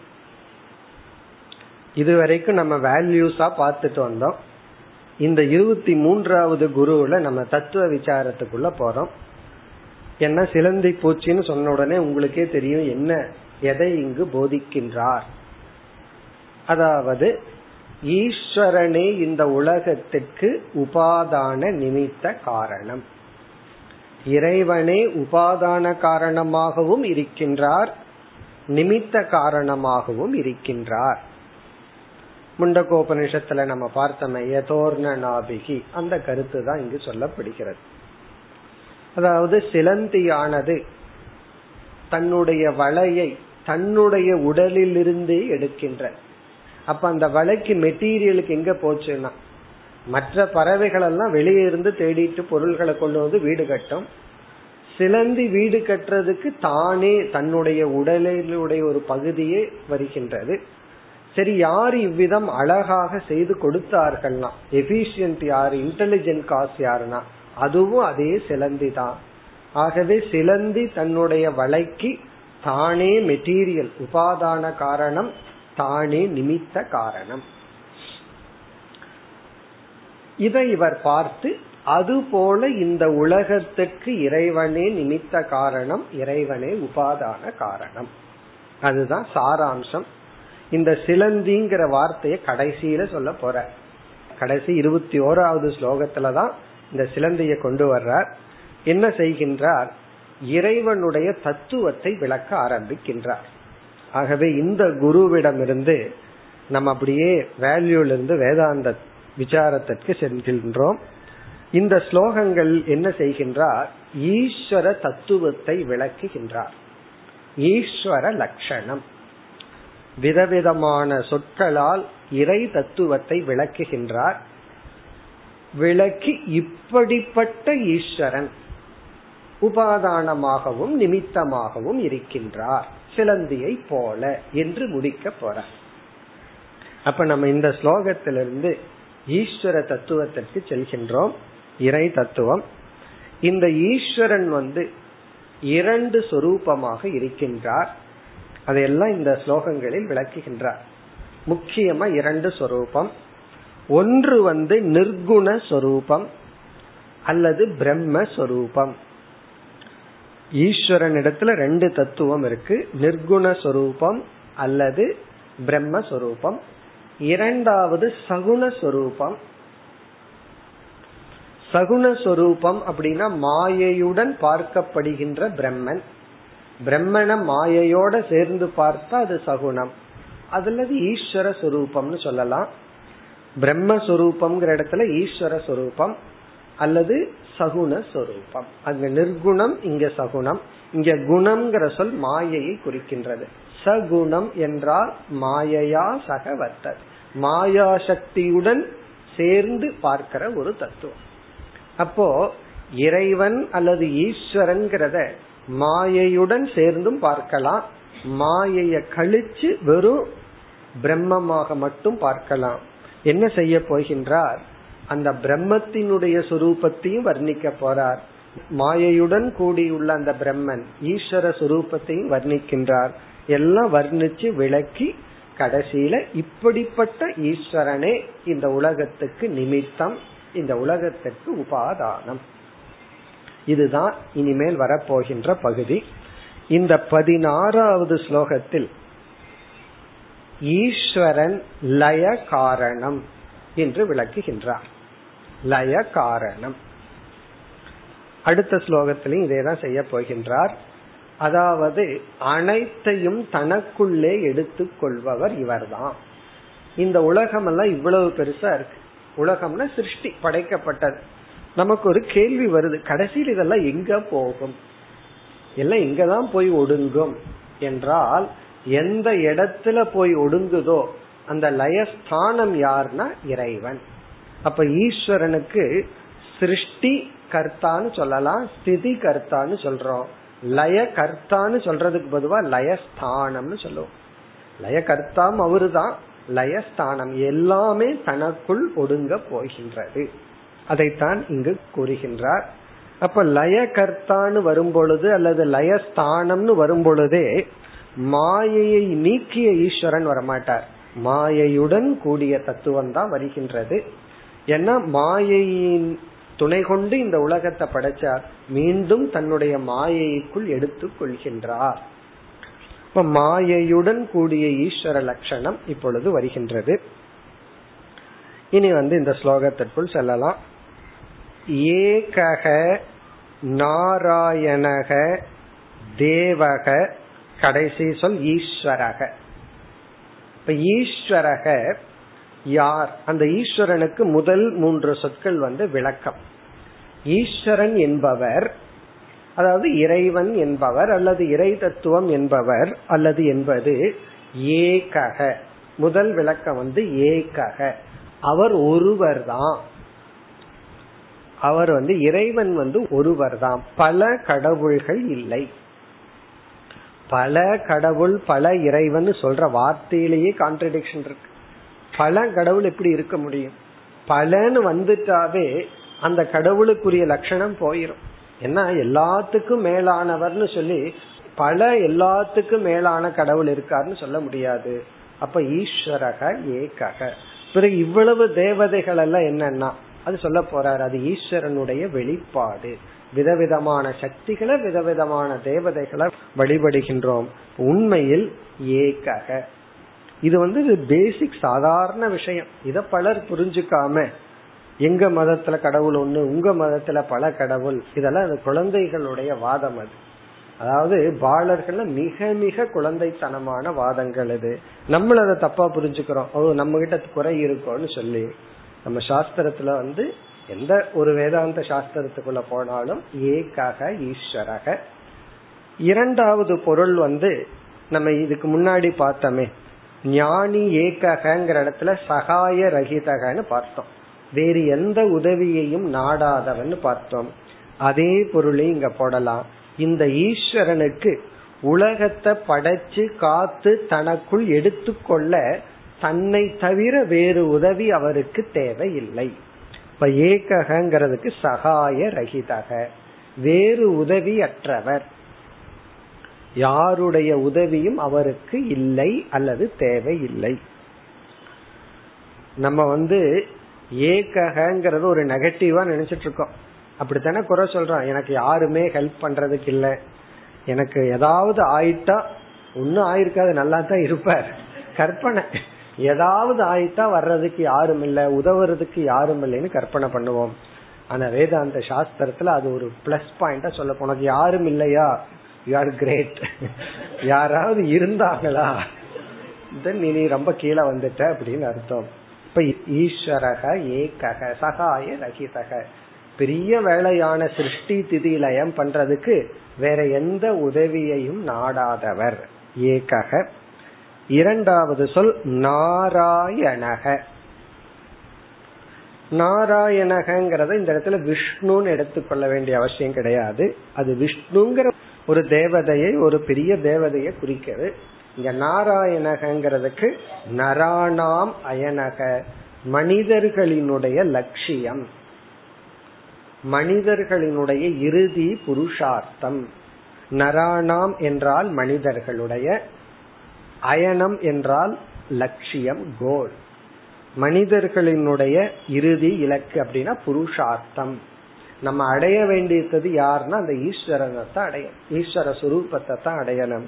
இதுவரைக்கும் நம்ம வேல்யூஸா பார்த்துட்டு வந்தோம். இந்த இருபத்தி மூன்றாவது குருவுல நம்ம தத்துவ விசாரத்துக்குள்ள போறோம். என்ன சிலந்தி பூச்சின்னு சொன்ன உடனே உங்களுக்கே தெரியும் என்ன எதை இங்கு போதிக்கின்றார். அதாவது ஈஸ்வரனே இந்த உலகத்திற்கு உபாதான நிமித்த காரணம். இறைவனே உபாதான காரணமாகவும் இருக்கின்றார் நிமித்த காரணமாகவும் இருக்கின்றார். முண்டகோபனிஷத்துல நம்ம பார்த்தோமே யதோர்ண நாபிகி. அந்த கருத்து தான் இங்கு சொல்லப்படுகிறது. அதாவது சிலந்தியானது தன்னுடைய வலையை தன்னுடைய உடலிலிருந்தே எடுக்கின்ற அப்ப அந்த வலைக்கு மெட்டீரியலுக்கு எங்க போச்சுன்னா மற்ற பறவைகள் எல்லாம் வெளியே இருந்து தேடிட்டு பொருள்களை கொண்டு வந்து வீடு கட்டும். சிலந்தி வீடு கட்டுறதுக்கு தானே தன்னுடைய உடலினுடைய ஒரு பகுதியே வருகின்றது. சரி யார் இவ்விதம் அழகாக செய்து கொடுத்தார்கள்னா எபிஷியன்ட் யாரு இன்டெலிஜென்ட் காசு யாருன்னா அதுவும் அதே சிலந்தி தான். ஆகவே சிலந்தி தன்னுடைய வலைக்கு தானே மெட்டீரியல் உபாதான காரணம் தானே நிமித்த காரணம். இதை இவர் பார்த்து அதுபோல இந்த உலகத்துக்கு இறைவனே நிமித்த காரணம் இறைவனே உபாதான காரணம். அதுதான் சாராம்சம். இந்த சிலந்திங்கிற வார்த்தையை கடைசியில சொல்ல போற. கடைசி இருபத்தி ஓராவது ஸ்லோகத்துலதான் இந்த சிலந்தியை கொண்டு வர்றார். என்ன செய்கின்றார்? இறைவனுடைய தத்துவத்தை விளக்க ஆரம்பிக்கின்றார். ஆகவே இந்த குருவிடமிருந்து நம்ம அப்படியே வேல்யூல இருந்து வேதாந்த விசாரத்திற்கு செல்கின்றோம். இந்த ஸ்லோகங்கள் என்ன செய்கின்றார்? ஈஸ்வர தத்துவத்தை விளக்குகின்றார். ஈஸ்வர லட்சணம். விதவிதமான சொற்களால் இறை தத்துவத்தை விளக்குகின்றார். விளக்கி இப்படிப்பட்ட ஈஸ்வரன் உபாதானமாகவும் நிமித்தமாகவும் இருக்கின்றார். சிலந்தியை போல என்று முடிக்க போற அப்ப நம்ம இந்த ஸ்லோகத்திலிருந்து ஈஸ்வர தத்துவத்திற்கு செல்கின்றோம். இறை தத்துவம். இந்த ஈஸ்வரன் வந்து இரண்டு சொரூபமாக இருக்கின்றார். அதையெல்லாம் இந்த ஸ்லோகங்களில் விளக்குகின்றார். முக்கியமா இரண்டு சொரூபம். ஒன்று வந்து நிர்குண சொரூபம் அல்லது பிரம்ம சொரூபம். ஈஸ்வரன் இடத்துல ரெண்டு தத்துவம் இருக்கு. நிர்குண சொரூபம் அல்லது பிரம்மஸ்வரூபம் இரண்டாவது சகுண சொரூபம். சகுணஸ்வரூபம் அப்படின்னா மாயையுடன் பார்க்கப்படுகின்ற பிரம்மன். பிரம்மண மாயையோட சேர்ந்து பார்த்தா அது சகுணம். அதுலது ஈஸ்வர சுரூபம்னு சொல்லலாம். பிரம்மஸ்வரூபம்ங்கிற இடத்துல ஈஸ்வர சுரூபம் அல்லது சகுண சொரூபம். அங்க நிர்குணம் இங்க சகுணம். இங்க குணம்ங்கிற சொல் மாயையை குறிக்கின்றது. சகுணம் என்றால் மாயையா சகவர்த்தர் மாயா சக்தியுடன் சேர்ந்து பார்க்கிற ஒரு தத்துவம். அப்போ இறைவன் அல்லது ஈஸ்வரன்கிறத மாயையுடன் சேர்ந்தும் பார்க்கலாம். மாயைய கழிச்சு வெறும் பிரம்மமாக மட்டும் பார்க்கலாம். என்ன செய்ய போகின்றார்? அந்த பிரம்மத்தினுடைய சுரூபத்தையும் வர்ணிக்க போறார். மாயையுடன் கூடியுள்ள அந்த பிரம்மன் ஈஸ்வர சுரூபத்தையும் வர்ணிக்கின்றார். எல்லாம் வர்ணிச்சு விளக்கி கடைசியில இப்படிப்பட்ட ஈஸ்வரனே இந்த உலகத்துக்கு நிமித்தம் இந்த உலகத்திற்கு உபாதானம். இதுதான் இனிமேல் வரப்போகின்ற பகுதி. இந்த பதினாறாவது ஸ்லோகத்தில் ஈஸ்வரன் லய காரணம் என்று விளக்குகின்றார். லய காரணம் அடுத்த ஸ்லோகத்திலையும் இதேதான் செய்ய போகின்றார். அதாவது அனைத்தையும் தனக்குள்ளே எடுத்துக்கொள்பவர் இவர்தான். இந்த உலகம் எல்லாம் இவ்வளவு பெருசா இருக்கு. உலகம்னா சிருஷ்டி படைக்கப்பட்டது. நமக்கு ஒரு கேள்வி வருது. கடைசியில் இதெல்லாம் எங்க போகும்? எல்லாம் இங்கதான் போய் ஒடுங்கும். என்றால் எந்த இடத்துல போய் ஒடுங்குதோ அந்த லயஸ்தானம் யார்னா இறைவன். அப்ப ஈஸ்வரனுக்கு சிருஷ்டி கர்த்தான்னு சொல்லலாம் ஸ்திதி கர்த்தான்னு சொல்றோம். லய கர்த்தான்னு சொல்றதுக்கு பொதுவா லயஸ்தானம்னு சொல்லுவோம். லய கர்த்தாம் அவரு தான் லயஸ்தானம் எல்லாமே தனக்குள் ஒடுங்க போகின்றது. அதைத்தான் இங்கு கூறுகின்றார். அப்ப லய கர்த்தான்னு வரும் பொழுது அல்லது லயஸ்தானம்னு வரும் பொழுதே மாயையை நீக்கிய ஈஸ்வரன் வரமாட்டார். மாயையுடன் கூடிய தத்துவம் தான் வருகின்றது. ஏன்னா மாயையின் துணை கொண்டு இந்த உலகத்தை படைச்சார். மீண்டும் தன்னுடைய மாயைக்குள் எடுத்துக் கொள்கின்றார். இப்ப மாயையுடன் கூடிய ஈஸ்வர லட்சணம் இப்பொழுது வருகின்றது. இனி வந்து இந்த ஸ்லோகத்திற்குள் செல்லலாம். ஏகக நாராயணக தேவக கடைசி சொல் ஈஸ்வரக. இப்ப ஈஸ்வரக யார்? அந்த ஈஸ்வரனுக்கு முதல் மூன்று சொற்கள் வந்து விளக்கம். ஈஸ்வரன் என்பவர் அதாவது இறைவன் என்பவர் அல்லது இறை தத்துவம் என்பவர் அல்லது என்பது ஏகக. முதல் விளக்கம் வந்து ஏகக. அவர் ஒருவர் தான் அவர் வந்து இறைவன் வந்து ஒருவர் தான் பல கடவுள்கள் இல்லை. பல கடவுள் பல இறைவன் சொல்ற வார்த்தையிலேயே கான்ட்ரடிக்ஷன் இருக்கு. பல கடவுள் எப்படி இருக்க முடியும்? பலன்னு வந்துட்டாவே அந்த கடவுளுக்குரிய லட்சணம் போயிரும். ஏன்னா எல்லாத்துக்கும் மேலானவர்னு சொல்லி பல எல்லாத்துக்கும் மேலான கடவுள் இருக்காருன்னு சொல்ல முடியாது. அப்ப ஈஸ்வரக ஏகக. பிறகு இவ்வளவு தேவதைகள் எல்லாம் என்னன்னா அது சொல்ல போறாரு அது ஈஸ்வரனுடைய வெளிப்பாடு. விதவிதமான சக்திகளை விதவிதமான தேவதைகளை வழிபடுகின்றோம். உண்மையில் ஏகக. இது வந்து பேசிக் சாதாரண விஷயம். இத பலர் புரிஞ்சுக்காம எங்க மதத்துல கடவுள் ஒண்ணு உங்க மதத்துல பல கடவுள். இதெல்லாம் அந்த குழந்தைகளுடைய வாதம் அது. அதாவது பாலர்கள்ல மிக மிக குழந்தைத்தனமான வாதங்கள் இது நம்மள அதை தப்பா புரிஞ்சுக்கிறோம். ஓ நம்ம கிட்ட குறை இருக்கோம்னு சொல்லி. நம்ம சாஸ்திரத்துல வந்து எந்த ஒரு வேதாந்த சாஸ்திரத்துக்குள்ள போனாலும் ஏகக ஈஸ்வரக. இரண்டாவது பொருள் வந்து நம்ம இதுக்கு முன்னாடி பார்த்தோமே ஞானி ஏகங்கிற இடத்துல சகாய ரகிதகன்னு பார்த்தோம். வேறு எந்த உதவியையும் நாடாதவன் பார்த்தோம். அதே பொருளை இங்க போடலாம். இந்த ஈஸ்வரனுக்கு உலகத்தை படைச்சு காத்து தனக்குள் எடுத்துக்கொள்ள தன்னை தவிர வேறு உதவி அவருக்கு தேவையில்லை. இப்ப ஏகங்கிறதுக்கு சகாய ரகிதக வேறு உதவி அற்றவர் யாருடைய உதவியும் அவருக்கு இல்லை அல்லது தேவையில்லை. நம்ம வந்து ஏகங்கிறது ஒரு நெகட்டிவா நினைச்சிட்டு இருக்கோம் அப்படித்தானே குறை சொல்றோம் எனக்கு யாருமே ஹெல்ப் பண்றதுக்கு இல்லை. எனக்கு ஏதாவது ஆயிட்டா ஒன்னும் ஆயிருக்காது நல்லா தான் இருப்பார். கற்பனை. ஏதாவது ஆயிட்டா வர்றதுக்கு யாரும் இல்ல உதவுறதுக்கு யாரும் இல்லைன்னு கற்பனை பண்ணுவோம். ஆனா வேதாந்த சாஸ்திரத்துல அது ஒரு பிளஸ் பாயிண்டா சொல்ல உனக்கு யாரும் இல்லையா? யூ ஆர் கிரேட் யாராவது இருந்தாங்களா? தென் நீ ரொம்ப கீழே வந்துட்ட அப்படின்னு அர்த்தம். இப்ப ஈஸ்வரக ஏகக சகாய ரகிதக. பெரிய வேலையான சிருஷ்டி திதி லயம் பண்றதுக்கு வேற எந்த உதவியையும் நாடாதவர். ஏகக இரண்டாவது சொல் நாராயணக. நாராயணகங்கிறத இந்த இடத்துல விஷ்ணுன்னு எடுத்துக்கொள்ள வேண்டிய அவசியம் கிடையாது. அது விஷ்ணுங்கிற ஒரு தேவதையை ஒரு பெரிய தேவதையை குறிக்கிறது. இங்க நாராயணகங்கிறதுக்கு நராணாம் அயனக மனிதர்களினுடைய லட்சியம். மனிதர்களினுடைய இறுதி புருஷார்த்தம். நராணாம் என்றால் மனிதர்களுடைய அயனம் என்றால் லட்சியம் கோல் மனிதர்களினுடைய இறுதி இலக்கு அப்படின்னா புருஷார்த்தம். நம்ம அடைய வேண்டியது யாருன்னா அந்த ஈஸ்வரனை தான் அடையும் ஈஸ்வர சுரூபத்தை தான் அடையணும்.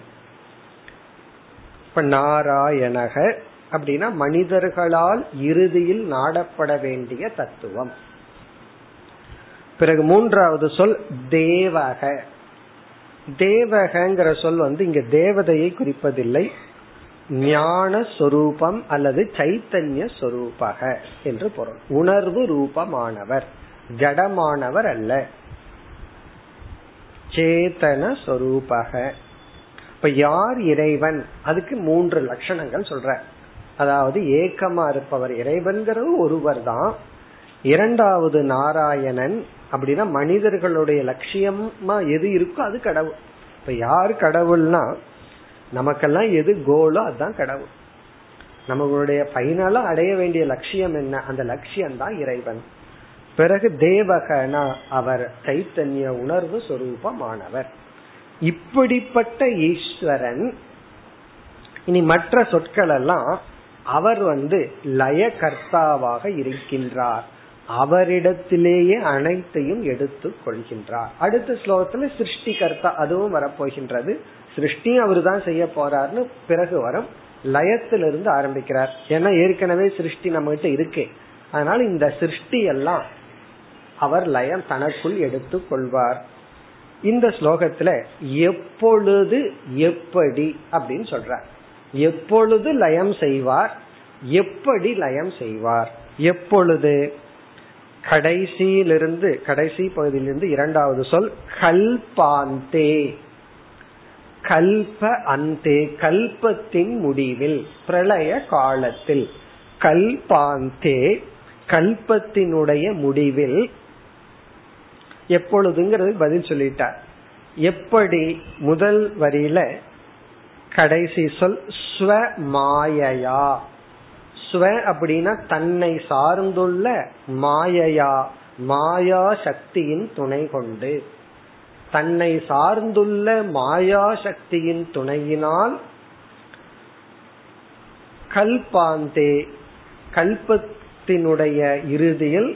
இப்ப நாராயணக அப்படின்னா மனிதர்களால் இறுதியில் நாடப்பட வேண்டிய தத்துவம். பிறகு மூன்றாவது சொல் தேவக. தேவகங்கிற சொல் வந்து இங்க தேவதையை குறிப்பதில்லை. ஞான சொரூபம் அல்லது சைத்தன்ய சொரூபக என்று பொருள். உணர்வு ரூபமானவர் ஜடமானவர் அல்ல. சேத்தன சொரூபக இப்ப யார் இறைவன்? அதுக்கு மூன்று லட்சணங்கள் சொல்ற. அதாவது ஏக்கமா இருப்பவர் இறைவன்கிறது ஒருவர் தான் இரண்டாவது நாராயணன் அப்படின்னா மனிதர்களுடைய லட்சியமா எது இருக்கோ அது கடவுள். இப்ப யார் கடவுள்னா நமக்கெல்லாம் எது கோலோ அதுதான் கடவுள். நம்மளுடைய பைனலா அடைய வேண்டிய லட்சியம் என்ன? அந்த லட்சியம் தான் இறைவன். பிறகு தேவகனா அவர் சைத்தன்ய உணர்வு சொரூபமானவர். இப்படிப்பட்ட ஈஸ்வரன் இனி மற்ற சொற்கள் எல்லாம் அவர் வந்து லய கர்த்தாவாக இருக்கின்றார். அவரிடத்திலேயே அனைத்தையும் எடுத்து கொள்கின்றார். அடுத்த ஸ்லோகத்துல சிருஷ்டி கர்த்தா அதுவும் வரப்போகின்றது. சிருஷ்டியும் அவரு தான் செய்ய போறாருன்னு பிறகு வரும். லயத்திலிருந்து ஆரம்பிக்கிறார். ஏன்னா ஏற்கனவே சிருஷ்டி நம்ம கிட்ட இருக்கு. அதனால இந்த சிருஷ்டி எல்லாம் அவர் லயம் தனக்குள் எடுத்து கொள்வார். இந்த ஸ்லோகத்துல எப்பொழுது எப்படி அப்படின்னு சொல்றார். எப்பொழுது லயம் செய்வார் எப்படி லயம் செய்வார். எப்பொழுது? கடைசியிலிருந்து கடைசி பகுதியிலிருந்து இரண்டாவது சொல் கல்பாந்தே. கல்ப அந்தே கல்பத்தின் முடிவில் பிரளய காலத்தில். கல்பாந்தே கல்பத்தினுடைய முடிவில். எப்பொழுதுங்கிறது பதில் சொல்லிட்டார். எப்படி? முதல் வரியில கடைசி சொல் ஸ்வ மாயையா ஸ்வ அப்படின்னா தன்னை சார்ந்துள்ள மாயையா மாயா சக்தியின் துணை கொண்டு. தன்னை சார்ந்துள்ள மாயா சக்தியின் துணையினால் கல்பாந்தே கல்பத்தினுடைய இறுதியில்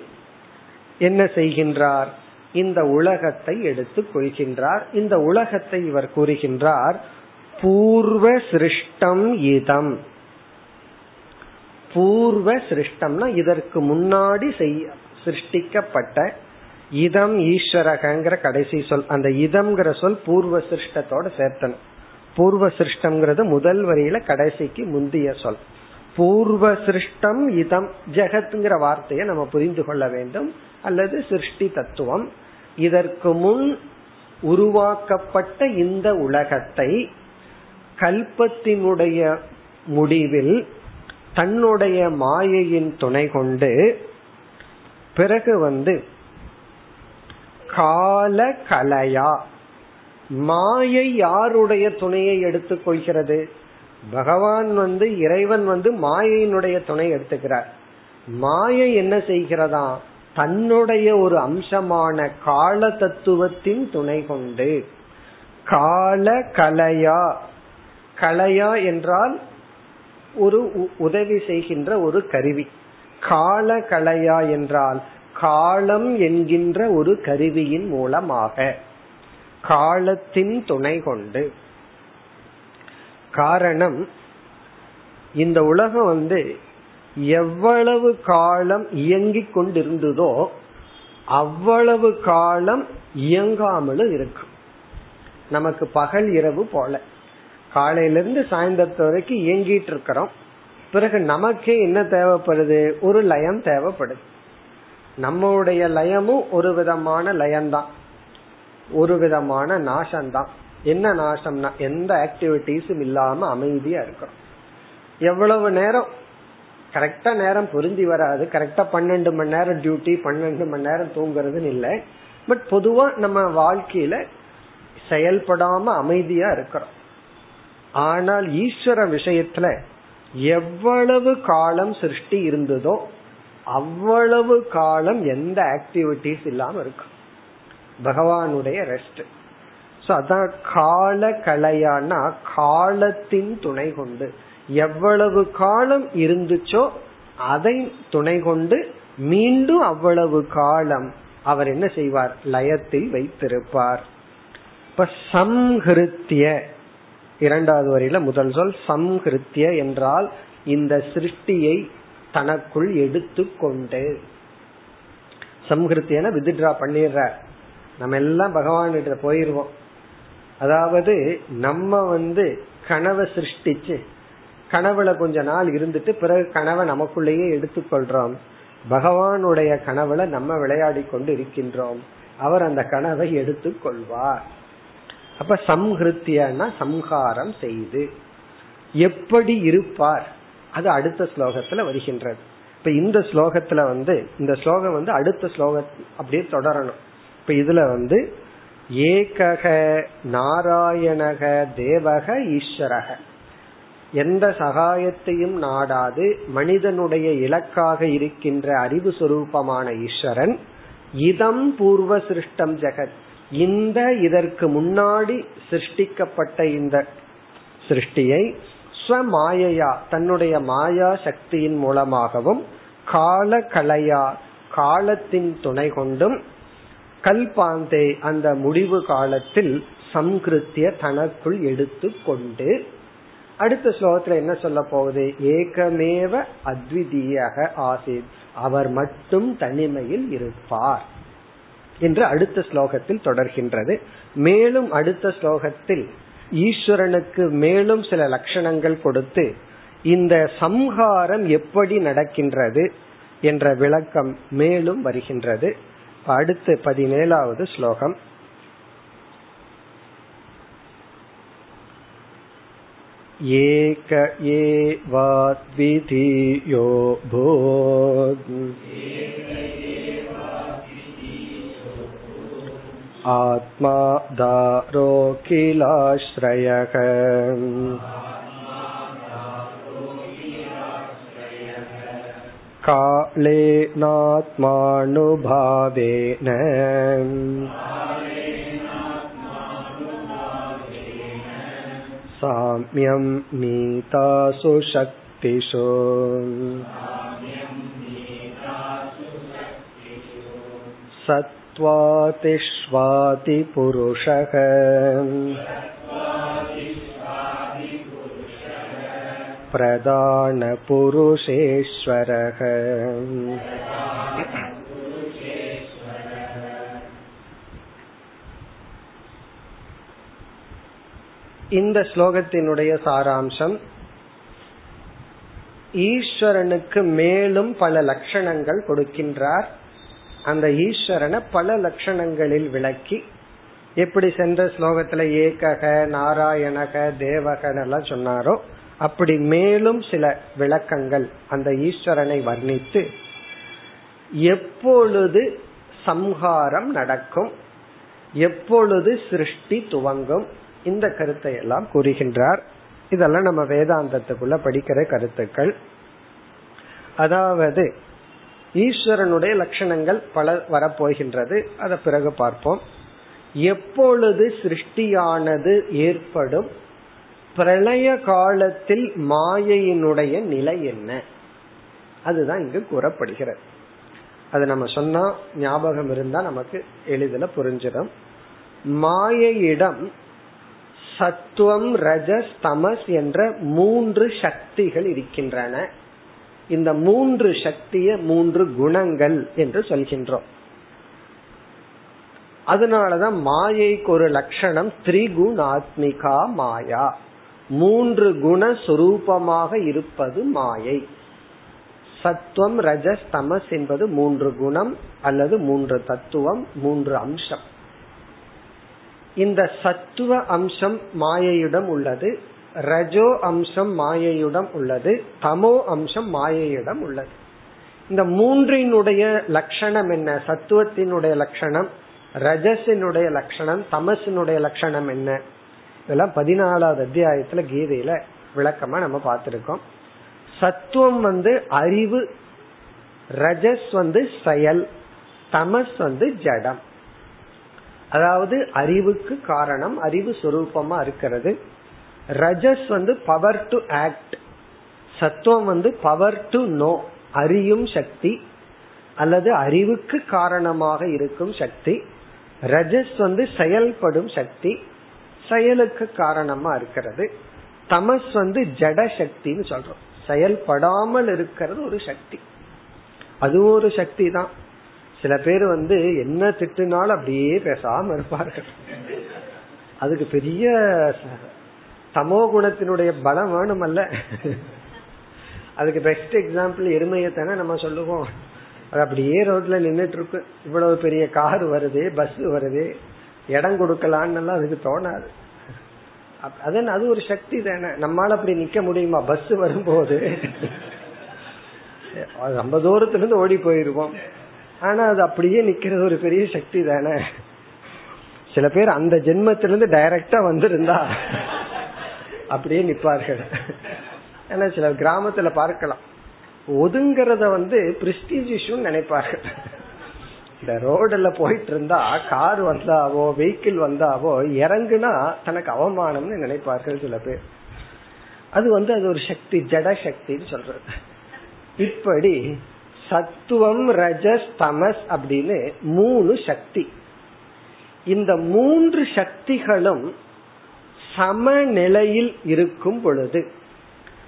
என்ன செய்கின்றார்? இந்த உலகத்தை எடுத்துக் கொள்கின்றார். இந்த உலகத்தை இவர் கூறுகின்றார் பூர்வ சிருஷ்டம் இதம். பூர்வ சிருஷ்டம்னா இதற்கு முன்னாடி செய்ய சிருஷ்டிக்கப்பட்ட இதம் ஈஸ்வரகங்கிற கடைசி சொல் அந்த இதம்ங்கிற சொல் பூர்வ சிருஷ்டத்தோட சேர்த்தனும் பூர்வ சிருஷ்டம்ங்கிறது முதல் வரியில கடைசிக்கு முந்திய சொல். பூர்வ சிருஷ்டம் இதம் ஜெகத்ங்கிற வார்த்தையை நம்ம புரிந்து கொள்ள வேண்டும். அல்லது சிருஷ்டி தத்துவம். இதற்கு முன் உருவாக்கப்பட்ட இந்த உலகத்தை கல்பத்தினுடைய முடிவில் தன்னுடைய மாயையின் துணை கொண்டு பிறகு வந்து கால கலையா மாயை யாருடைய துணையை எடுத்துக்கொள்கிறது பகவான் வந்து இறைவன் வந்து மாயையினுடைய துணை எடுத்துக்கிறார். மாயை என்ன செய்கிறதா? தன்னுடைய ஒரு அம்சமான கால தத்துவத்தின் துணை கொண்டு. கால கலையா கலையா என்றால் ஒரு உதவி செய்கின்ற ஒரு கருவி. கால கலையா என்றால் காலம் என்கின்ற ஒரு கருவியின் மூலமாக காலத்தின் துணை கொண்டு. காரணம் இந்த உலகம் வந்து எவ்வளவு காலம் இயங்கிக் கொண்டிருந்ததோ அவ்வளவு காலம் இயங்காமலும் இருக்கும். நமக்கு பகல் இரவு போல. காலையிலிருந்து சாயந்தரத்து வரைக்கும் இயங்கிட்டு இருக்கிறோம். பிறகு நமக்கே என்ன தேவைப்படுது? ஒரு லயம் தேவைப்படுது. நம்மளுடைய லயமும் ஒரு விதமான லயம்தான். ஒரு விதமான நாசம்தான். என்ன நாசம்னா எந்த ஆக்டிவிட்டிஸும் இல்லாம அமைதியா இருக்கிறோம் எவ்வளவு நேரம் கரெக்டா நேரம் புரிஞ்சு வராது. கரெக்டா பன்னெண்டு மணி நேரம் டியூட்டி பன்னெண்டு மணி நேரம் தூங்குறதுன்னு இல்லை. பட் பொதுவா நம்ம வாழ்க்கையில செயல்படாம அமைதியா இருக்கிறோம் ஆனால் ஈஸ்வர விஷயத்துல எவ்வளவு காலம் சிருஷ்டி இருந்ததோ அவ்வளவு காலம் எந்த ஆக்டிவிட்டிஸ் இல்லாம இருக்கும் பகவானுடைய ரெஸ்ட் அதான் கால கலையானா காலத்தின் துணை கொண்டு. எவ்வளவு காலம் இருந்துச்சோ அதை துணை கொண்டு மீண்டும் அவ்வளவு காலம் அவர் என்ன செய்வார்? லயத்தில் வைத்திருப்பார். இப்ப சம்ஹிருத்திய இரண்டாவது வரையில முதல் சொல் சம்ஹிருத்திய என்றால் இந்த சிருஷ்டியை தனக்குள் எடுத்துக்கொண்டு சம்ஹிருத்தியன வித்ட்ரா பண்ணிடுற. நம்ம எல்லாம் பகவான் போயிருவோம். அதாவது நம்ம வந்து கனவை சிருஷ்டிச்சு கனவுல கொஞ்ச நாள் இருந்துட்டு பிறகு கனவை நமக்குள்ளேயே எடுத்துக்கொள்றோம் பகவானுடைய கனவுல நம்ம விளையாடி கொண்டு இருக்கின்றோம். அவர் அந்த கனவை எடுத்துக்கொள்வார் அப்ப சம்ஹிருத்தியன்னா சம்ஹாரம் செய்து. எப்படி இருப்பார்? அது அடுத்த ஸ்லோகத்துல வருகின்றது. இப்ப இந்த ஸ்லோகத்துல வந்து இந்த ஸ்லோகம் வந்து அடுத்த ஸ்லோக அப்படியே தொடரணும். இப்ப இதுல வந்து ஏகக நாராயணக தேவக ஈஸ்வரக. எந்த சகாயத்தையும் நாடாது மனிதனுடைய இலக்காக இருக்கின்ற அறிவு சுரூபமான ஈஸ்வரன் இதம் பூர்வ சிருஷ்டம் ஜெகத். இந்த இதற்கு முன்னாடி சிருஷ்டிக்கப்பட்ட இந்த சிருஷ்டியை ஸ்வமாயையா தன்னுடைய மாயா சக்தியின் மூலமாகவும் கால கலையா காலத்தின் துணை கொண்டும் கல்பாந்தே அந்த முடிவு காலத்தில் சம்கிருத்திய தனக்குள் எடுத்து கொண்டு அடுத்த ஸ்லோகத்துல என்ன சொல்ல போகுது? ஏகமேவ அத்விதீயக ஆசித். அவர் மட்டும் தனிமையில் இருப்பார் என்று அடுத்த ஸ்லோகத்தில் தொடர்கின்றது. மேலும் அடுத்த ஸ்லோகத்தில் ஈஸ்வரனுக்கு மேலும் சில லட்சணங்கள் கொடுத்து இந்த சம்ஹாரம் எப்படி நடக்கின்றது என்ற விளக்கம் மேலும் வருகின்றது அடுத்து பதினேழாவது ஸ்லோகம் एक एवाद्वितीयो भोग् आत्मा दारोऽखिलाश्रयः कालेनात्मानुभावेन साम्यं नीतासु शक्तिषु सत्त्वातिष्वातिपुरुषः प्रधानपुरुषेश्वरः இந்த ஸ்லோகத்தினுடைய சாராம்சம் ஈஸ்வரனுக்கு மேலும் பல லட்சணங்கள் கொடுக்கின்றார் அந்த ஈஸ்வரனை பல லட்சணங்களில் விளக்கி எப்படி சென்ற ஸ்லோகத்துல ஏகக நாராயணக தேவகன் எல்லாம் சொன்னாரோ அப்படி மேலும் சில விளக்கங்கள் அந்த ஈஸ்வரனை வர்ணித்து எப்பொழுது சம்ஹாரம் நடக்கும் எப்பொழுது சிருஷ்டி துவங்கும் இந்த கருத்தை எல்லாம் கூறுகின்றார். இதெல்லாம் நம்ம வேதாந்தத்துக்குள்ள படிக்கிற கருத்துக்கள். அதாவது ஈஸ்வரனுடைய லட்சணங்கள் பல வரப்போகின்றது. அதை பிறகு பார்ப்போம். எப்பொழுது சிருஷ்டியானது ஏற்படும்? பிரளய காலத்தில் மாயையினுடைய நிலை என்ன? அதுதான் இங்கு கூறப்படுகிறது. அது நம்ம சொன்னா ஞாபகம் இருந்தா நமக்கு எளிதில் புரிஞ்சிடும். மாயையிடம் சத்துவம் ரஜஸ் தமஸ் என்ற மூன்று சக்திகள் இருக்கின்றன. இந்த மூன்று சக்திய மூன்று குணங்கள் என்று சொல்கின்றோம். அதனாலதான் மாயைக்கு ஒரு லட்சணம் திரிகுணாத்மிகா மாயா. மூன்று குண சுரூபமாக இருப்பது மாயை. சத்துவம் ரஜஸ் தமஸ் என்பது மூன்று குணம் அல்லது மூன்று தத்துவம் மூன்று அம்சம். இந்த சத்துவ அம்சம் மாயையிடம் உள்ளது. ரஜோ அம்சம் மாயையிடம் உள்ளது தமோ அம்சம் மாயையிடம் உள்ளது. இந்த மூன்றினுடைய லட்சணம் என்ன? சத்துவத்தினுடைய லட்சணம் ரஜசினுடைய லட்சணம் தமசினுடைய லட்சணம் என்ன? இதெல்லாம் பதினாலாவது அத்தியாயத்துல கீதையில விளக்கமா நம்ம பார்த்திருக்கோம். சத்துவம் வந்து அறிவு ரஜஸ் வந்து செயல் தமஸ் வந்து ஜடம். அதாவது அறிவுக்கு காரணம் அறிவு சுரூபமா இருக்கிறது. ரஜஸ் வந்து பவர் டு ஆக்ட் சத்துவம் வந்து பவர் டு நோ அறியும் சக்தி அல்லது அறிவுக்கு காரணமாக இருக்கும் சக்தி. ரஜஸ் வந்து செயல்படும் சக்தி செயலுக்கு காரணமா இருக்கிறது. தமஸ் வந்து ஜட சக்தின்னு சொல்றோம். செயல்படாமல் இருக்கிறது ஒரு சக்தி. அது ஒரு சக்தி தான். சில பேர் வந்து என்ன திட்டுனாலும் அப்படியே பேசாம இருப்பார்கள். அதுக்கு பெரிய தமோ குணத்தினுடைய பலம் வேணும் அல்ல அதுக்கு பெஸ்ட் எக்ஸாம்பிள் எருமையை தானே நம்ம சொல்லுவோம். அது அப்படியே ரோட்ல நின்றுட்டு இருக்கு இவ்வளவு பெரிய கார் வருது பஸ் வருது இடம் கொடுக்கலான்னு அதுக்கு தோணாது. அதன் அது ஒரு சக்தி தானே. நம்மால அப்படி நிக்க முடியுமா? பஸ் வரும்போது. ரொம்ப தூரத்துல இருந்து ஓடி போயிருவோம். ஆனா அது அப்படியே நிக்கிறது ஒரு பெரிய சக்தி தானே. சில பேர் அந்த ஜென்மத்திலிருந்து டைரக்டா வந்திருந்தா. அப்படியே நிப்பார்கள். ஏன்னா சில கிராமத்துல பார்க்கலாம். ஒதுங்கிறத வந்து பிரிஸ்டீஜ் இஷ்யூன்னு நினைப்பார்கள். இந்த ரோடுல போயிட்டு இருந்தா கார் வந்தாவோ வெஹிக்கிள் வந்தாவோ இறங்குனா தனக்கு அவமானம்னு நினைப்பார்கள் சில பேர். அது வந்து அது ஒரு சக்தி ஜட சக்தின்னு சொல்றது. இப்படி சத்துவம் ரஜஸ் தமஸ் அப்படின்னு மூணு சக்தி. இந்த மூன்று சக்திகளும் சமநிலையில் இருக்கும் பொழுது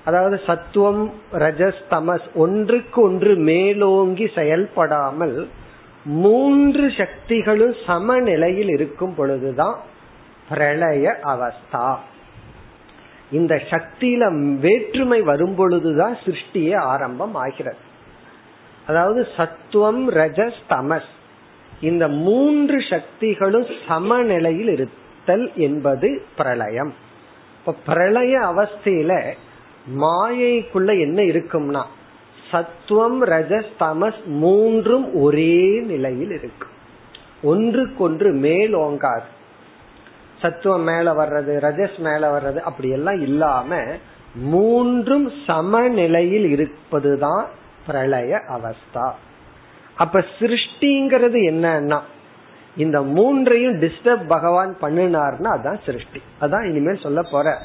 அதாவது சத்துவம் ரஜஸ் தமஸ் ஒன்றுக்கு ஒன்று மேலோங்கி செயல்படாமல் மூன்று சக்திகளும் சமநிலையில் இருக்கும் பொழுதுதான் பிரளய அவஸ்தா. இந்த சக்தியில வேற்றுமை வரும் பொழுதுதான் சிருஷ்டியே ஆரம்பம் ஆகிறது. அதாவது சத்துவம் ரஜஸ் தமஸ் இந்த மூன்று சக்திகளும் சமநிலையில் தல் என்பது பிரளயம். இப்ப பிரளய அவஸ்தையில மாயைக்குள்ள என்ன இருக்கும்னா சத்துவம் ரஜஸ் தமஸ் மூன்றும் ஒரே நிலையில் இருக்கும் ஒன்றுக்கொன்று மேல் ஓங்காது. சத்துவம் மேல வர்றது ரஜஸ் மேல வர்றது அப்படி எல்லாம் இல்லாம மூன்றும் சமநிலையில் இருப்பதுதான் பிரளய அவஸ்தா. அப்ப சிருஷ்டிங்கிறது என்னன்னா இந்த மூன்றையும் டிஸ்டர்ப் பகவான் பண்ணினார்னா அதான் சிருஷ்டி. அதான் இனிமேல் சொல்ல போற.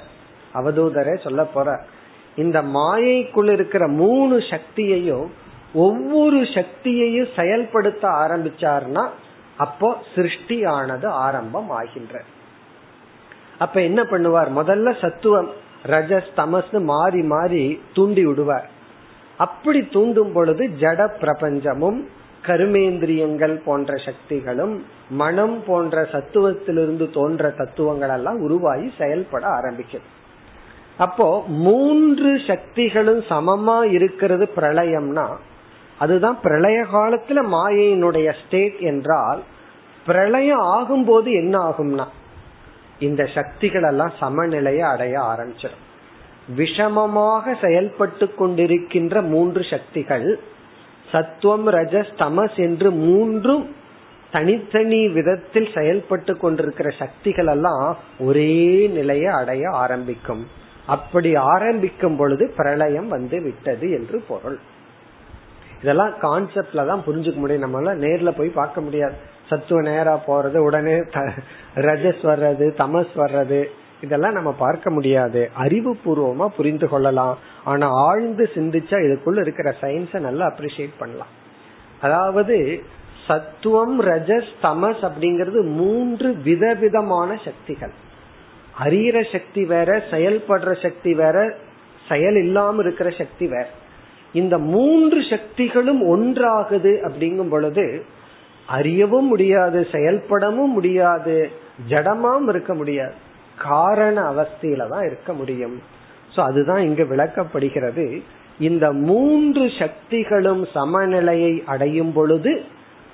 அவதூதரே சொல்ல போற. இந்த மாயைக்குள் இருக்கிற மூணு சக்தியையும் ஒவ்வொரு சக்தியையும் செயல்படுத்த ஆரம்பிச்சார்னா அப்போ சிருஷ்டியானது ஆரம்பம் ஆகின்ற. அப்ப என்ன பண்ணுவார்? முதல்ல சத்துவம் ரஜஸ் தமஸ்னு மாறி மாறி தூண்டி விடுவார். அப்படி தூண்டும் பொழுது ஜட பிரபஞ்சமும் கருமேந்திரியங்கள் போன்ற சக்திகளும் மனம் போன்ற சத்துவத்திலிருந்து தோன்ற தத்துவங்கள் எல்லாம் உருவாகி செயல்பட ஆரம்பிக்கும் அப்போ மூன்று சக்திகளும் சமமா இருக்கிறது பிரளயம்னா அதுதான் பிரளய காலத்துல மாயையினுடைய ஸ்டேட் என்றால் பிரளயம் ஆகும்போது என்ன ஆகும்னா இந்த சக்திகள் எல்லாம் சமநிலையை அடைய ஆரம்பிச்சிடும். விஷமமாக செயல்பட்டு கொண்டிருக்கின்ற மூன்று சக்திகள் சத்துவம் ரஜஸ் தமஸ் என்று மூன்றும் தனித்தனி விதத்தில் செயல்பட்டு கொண்டிருக்கிற சக்திகள் எல்லாம் ஒரே நிலையை அடைய ஆரம்பிக்கும். அப்படி ஆரம்பிக்கும் பொழுது பிரளயம் வந்து விட்டது என்று பொருள். இதெல்லாம் கான்செப்ட்ல தான் புரிஞ்சுக்க முடியும். நம்மள நேர்ல போய் பார்க்க முடியாது. சத்துவ நேரா போறது உடனே ரஜஸ் வர்றது தமஸ் வர்றது. இதெல்லாம் நம்ம பார்க்க முடியாது. அறிவு பூர்வமா புரிந்து கொள்ளலாம். ஆனா ஆழ்ந்து சிந்திச்சா இதுக்குள்ள இருக்கிற சயின்ஸ நல்லா அப்ரிசியேட் பண்ணலாம். அதாவது சத்துவம் ரஜஸ் தமஸ் அப்படிங்கிறது மூன்று விதவிதமான சக்திகள். அறிகிற சக்தி வேற செயல்படுற சக்தி வேற செயல் இல்லாம இருக்கிற சக்தி வேற. இந்த மூன்று சக்திகளும் ஒன்றாகுது அப்படிங்கும் பொழுது அறியவும் முடியாது செயல்படவும் முடியாது ஜடமாம் இருக்க முடியாது. காரண அவஸ்தையில தான் இருக்க முடியும். சோ அதுதான் இங்கு விளக்கப்படுகிறது. இந்த மூன்று சக்திகளும் சமநிலையை அடையும் பொழுது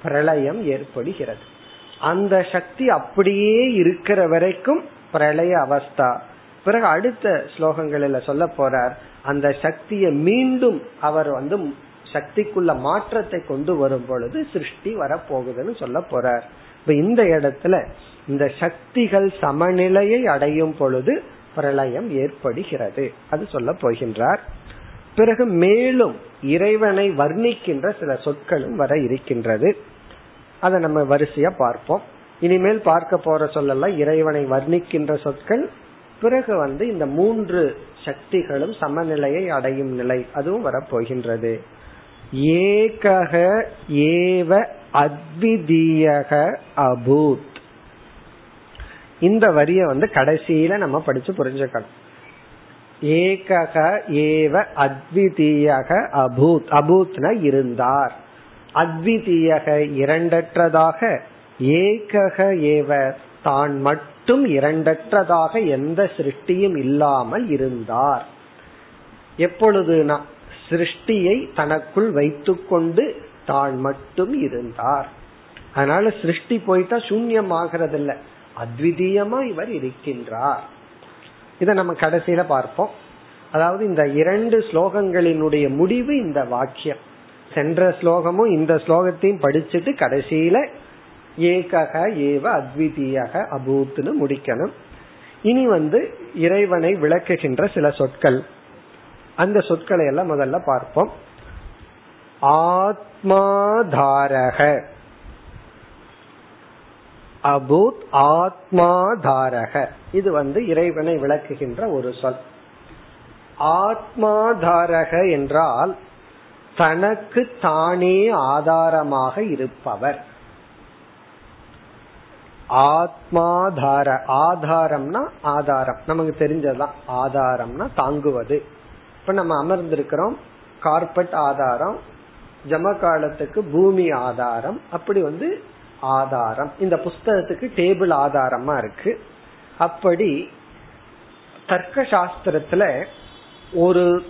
பிரளயம் ஏற்படுகிறது. அந்த சக்தி அப்படியே இருக்கிற வரைக்கும் பிரளய அவஸ்தா. பிறகு அடுத்த ஸ்லோகங்களில் சொல்ல போறார் அந்த சக்தியை மீண்டும் அவர் வந்து சக்திக்குள்ள மாற்றத்தை கொண்டு வரும் பொழுது சிருஷ்டி வரப்போகுதுன்னு சொல்ல போறார். இப்ப இந்த இடத்துல இந்த சக்திகள் சமநிலையை அடையும் பொழுது பிரளயம் ஏற்படுகிறது. அது சொல்ல போகின்றார். பிறகு மேலும் இறைவனை வர்ணிக்கின்ற சில சொற்களும் வர இருக்கின்றது. அதை நம்ம வரிசையா பார்ப்போம். இனிமேல் பார்க்க போற சொல்லலாம் இறைவனை வர்ணிக்கின்ற சொற்கள் பிறகு வந்து இந்த மூன்று சக்திகளும் சமநிலையை அடையும் நிலை அதுவும் வரப்போகின்றது ஏகக ஏவ அத்விதீயக அபூத். இந்த வரிய வந்து கடைசியில நம்ம படிச்சு புரிஞ்சுக்கணும். ஏகக ஏவ அத்விதீயக அபூத் அபூத்ன இருந்தார். அத்விதீயக இரண்டற்றதாக ஏகக ஏவ தான் மட்டும் இரண்டற்றதாக எந்த சிருஷ்டியும் இல்லாமல் இருந்தார். எப்பொழுதுனா சிருஷ்டியை தனக்குள் வைத்துக்கொண்டு தான் மட்டும் இருந்தார். அதனால சிருஷ்டி போயிட்டா சூன்யமாகிறது இல்லை அத்விதீயமா இவர் இருக்கின்றார். இதை நம்ம கடைசியில பார்ப்போம். அதாவது இந்த இரண்டு ஸ்லோகங்களினுடைய முடிவு இந்த வாக்கியம். சென்ற ஸ்லோகமும் இந்த ஸ்லோகத்தையும் படிச்சுட்டு கடைசியில ஏகக ஏவ அத்விதீயக அபூத்னு முடிக்கணும். இனி வந்து இறைவனை விளக்குகின்ற சில சொற்கள். அந்த சொற்களை எல்லாம் முதல்ல பார்ப்போம். ஆத்மாதாரக அபூத் ஆத்மாதாரக. இது வந்து இறைவனை விளக்குகின்ற ஒரு சொல். ஆத்மாதாரக என்றால் தனக்கு தானே ஆதாரமாக இருப்பவர். ஆத்மாதார ஆதாரம்னா ஆதாரம். நமக்கு தெரிஞ்சதுதான் ஆதாரம்னா தாங்குவது. இப்ப நம்ம அமர்ந்திருக்கிறோம். கார்பெட் ஆதாரம் ஜம காலத்துக்கு பூமி ஆதாரம். அப்படி வந்து ஆதாரம். இந்த புஸ்தகத்துக்கு டேபிள் ஆதாரமா இருக்கு. அப்படி தர்க்க சாஸ்திரத்துல ஒரு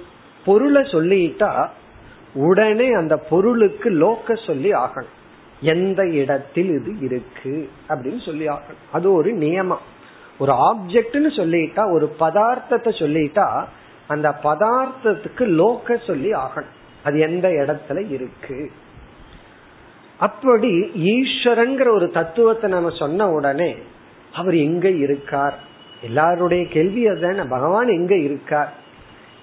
பொருளை சொல்லிட்டா உடனே அந்த பொருளுக்கு லோக்க சொல்லி ஆகணும். எந்த இடத்தில் இது இருக்கு அப்படின்னு சொல்லி ஆகணும். அது ஒரு நியமம். ஒரு ஆப்ஜெக்ட்னு சொல்லிட்டா ஒரு பதார்த்தத்தை சொல்லிட்டா அந்த பதார்த்தத்துக்கு லோக்க சொல்லி ஆகணும். அது எந்த இடத்துல இருக்கு? அப்படி ஈஸ்வரங்கிற ஒரு தத்துவத்தை நம்ம சொன்ன உடனே அவர் எங்க இருக்கார்? எல்லாருடைய கேள்வி அதுதானே. பகவான் எங்க இருக்கார்?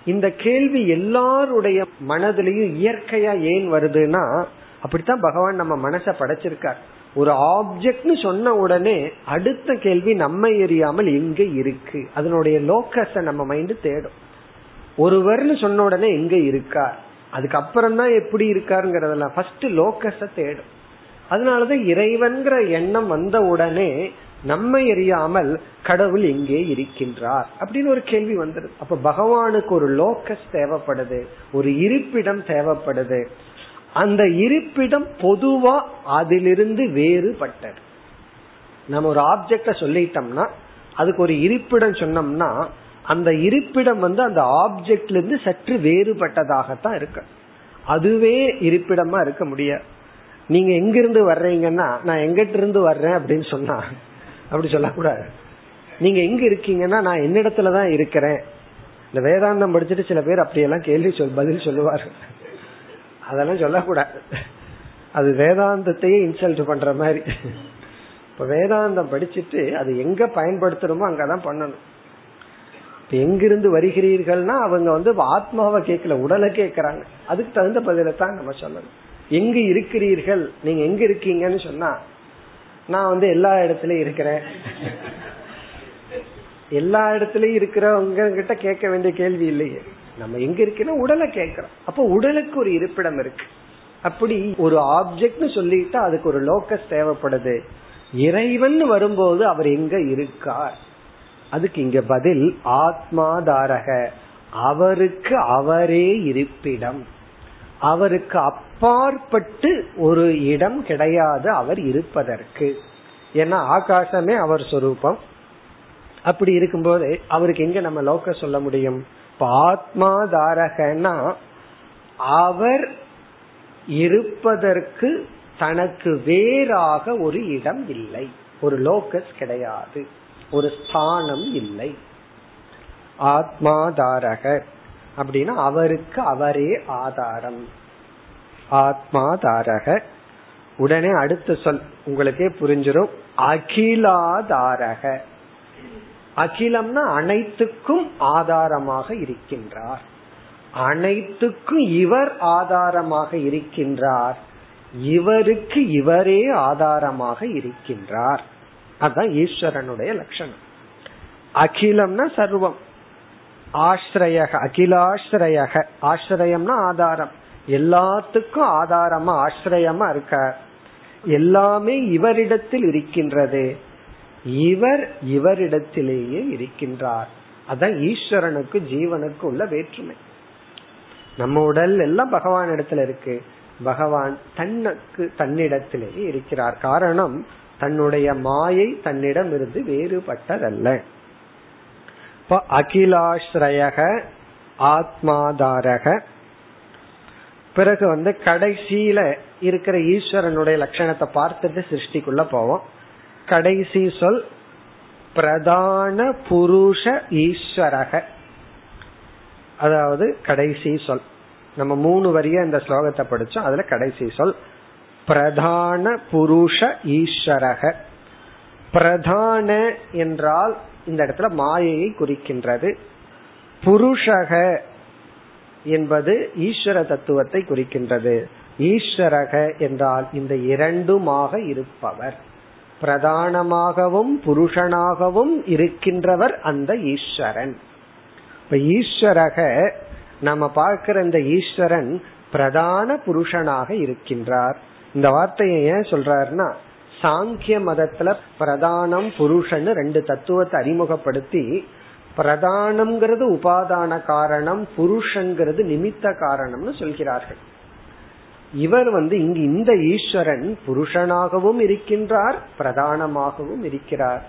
இந்த கேள்வி எல்லாருடைய மனதிலையும் இயற்கையா ஏன் வருதுன்னா அப்படித்தான் பகவான் நம்ம மனசை படைச்சிருக்கார். ஒரு ஆப்ஜெக்ட்னு சொன்ன உடனே அடுத்த கேள்வி நம்ம எரியாமல் எங்க இருக்கு? அதனுடைய லோக்கஸ நம்ம மைண்ட் தேடும். ஒருவர்னு சொன்ன உடனே எங்க இருக்கார்? அதுக்கப்புறம் தான் எப்படி இருக்காருங்கிறதெல்லாம் ஃபர்ஸ்ட் லோக்கஸ தேடும். அதனாலதான் இறைவன்கிற எண்ணம் வந்த உடனே நம்மை எறியாமல் கடவுள் எங்கே இருக்கின்றார் அப்படின்னு ஒரு கேள்வி வந்துடுது அப்ப பகவானுக்கு ஒரு லோக்கஸ் தேவைப்படுது ஒரு இருப்பிடம் தேவைப்படுது. அந்த இருப்பிடம் பொதுவா அதிலிருந்து வேறுபட்டது. நம்ம ஒரு ஆப்ஜெக்ட சொல்லிட்டோம்னா அதுக்கு ஒரு இருப்பிடம் சொன்னோம்னா அந்த இருப்பிடம் வந்து அந்த ஆப்ஜெக்ட்ல இருந்து சற்று வேறுபட்டதாகத்தான் இருக்கு. அதுவே இருப்பிடமா இருக்க முடியாது. நீங்க எங்கிருந்து வர்றீங்கன்னா நான் எங்கிட்ட இருந்து வர்றேன் அப்படின்னு சொன்னா அப்படி சொல்லக்கூடாது. நீங்க எங்க இருக்கீங்கன்னா நான் என்னிடத்துல தான் இருக்கிறேன். இந்த வேதாந்தம் படிச்சுட்டு சில பேர் அப்படியெல்லாம் கேள்வி சொல் பதில் சொல்லுவார். அதெல்லாம் சொல்லக்கூடாது. அது வேதாந்தத்தையே இன்சல்ட் பண்ற மாதிரி. இப்ப வேதாந்தம் படிச்சுட்டு அது எங்க பயன்படுத்தணுமோ அங்கதான் பண்ணணும். எங்கிருந்து வருகிறீர்கள்னா அவங்க வந்து ஆத்மாவை கேட்கல உடலை கேட்கறாங்க. அதுக்கு தகுந்த பதில தான் நம்ம சொல்லணும். எங்க இருக்கிறீர்கள்? நீங்க எங்க இருக்கீங்கன்னு சொன்னா நான் வந்து எல்லா இடத்துலயும் இருக்கிறேன். எல்லா இடத்துலயும் இருக்கிறவங்க கிட்ட கேட்க வேண்டிய கேள்வி இல்லையே. நம்ம எங்க இருக்கிறோம் உடலை கேட்கிறோம். அப்ப உடலுக்கு ஒரு இருப்பிடம் இருக்கு. அப்படி ஒரு ஆப்ஜெக்ட்னு சொல்லிட்டா அதுக்கு ஒரு லோக்கஸ் தேவைப்படுது. இறைவன் வரும்போது அவர் எங்க இருக்கார்? அதுக்கு இங்க பதில் ஆத்மாதாரக. அவருக்கு அவரே இருப்பிடம். அவருக்கு அப்பாற்பட்டு ஒரு இடம் கிடையாது அவர் இருப்பதற்கு. ஏன்னா ஆகாசமே அவர் சொரூபம். அப்படி இருக்கும்போது அவருக்கு எங்க நம்ம லோக்க சொல்ல முடியும்? இப்ப ஆத்மாதாரகனா அவர் இருப்பதற்கு தனக்கு வேறாக ஒரு இடம் இல்லை. ஒரு லோக்கஸ் கிடையாது. ஒரு ஸ்தானம் இல்லை. ஆத்மாதாரக. அப்படின்னா அவருக்கு அவரே ஆதாரம். ஆத்மாதாரக. உடனே அடுத்த சொல் உங்களுக்கே புரிஞ்சிடும் அகிலாதாரக. அகிலம்னா அனைத்துக்கும் ஆதாரமாக இருக்கின்றார். அனைத்துக்கும் இவர் ஆதாரமாக இருக்கின்றார். இவருக்கு இவரே ஆதாரமாக இருக்கின்றார். அதுதான் ஈஸ்வரனுடைய லட்சணம். அகிலம்னா சர்வம். ஆசிரயக அகிலாசிரயக. ஆசிரியம்னா ஆதாரம். எல்லாத்துக்கும் ஆதாரமா ஆசிரியமா இருக்கார் எல்லாமே இவரிடத்தில் இருக்கின்றது. இவர் இவரிடத்திலேயே இருக்கின்றார். அதான் ஈஸ்வரனுக்கு ஜீவனுக்கு உள்ள வேற்றுமை. நம்ம உடல் எல்லாம் பகவான் இடத்துல இருக்கு. பகவான் தன்னுக்கு தன்னிடத்திலேயே இருக்கிறார். காரணம் தன்னுடைய மாயை தன்னிடம் இருந்து வேறுபட்டதல்ல. இப்ப அகிலாஸ்ரயக ஆத்மாதாரக. பிறகு வந்து கடைசியில இருக்கிற ஈஸ்வரனுடைய லட்சணத்தை பார்த்துட்டு சிருஷ்டிக்குள்ள போவோம். கடைசி சொல் பிரதான புருஷ ஈஸ்வரக. அதாவது கடைசி சொல். நம்ம மூணு வரிய இந்த ஸ்லோகத்தை படிச்சோம் அதுல கடைசி சொல். பிரதான புருஷ ஈஸ்வரக. பிரதான என்றால் இந்த இடத்துல மாயையை குறிக்கின்றது. புருஷக என்பது ஈஸ்வர தத்துவத்தை குறிக்கின்றது. ஈஸ்வரக என்றால் இந்த இரண்டுமாக இருப்பவர். பிரதானமாகவும் புருஷனாகவும் இருக்கின்றவர் அந்த ஈஸ்வரன். இப்ப ஈஸ்வரக நம்ம பார்க்கிற இந்த ஈஸ்வரன் பிரதான புருஷனாக இருக்கின்றார். இந்த வார்த்தையை ஏன் சொல்றாருன்னா சாங்கிய மதத்துல பிரதானம் புருஷன் ரெண்டு தத்துவத்தை அறிமுகப்படுத்தி பிரதானம்ங்கிறது உபாதான காரணம் புருஷங்கிறது நிமித்த காரணம்னு சொல்கிறார்கள். இவர் வந்து இங்கு இந்த ஈஸ்வரன் புருஷனாகவும் இருக்கின்றார் பிரதானமாகவும் இருக்கிறார்.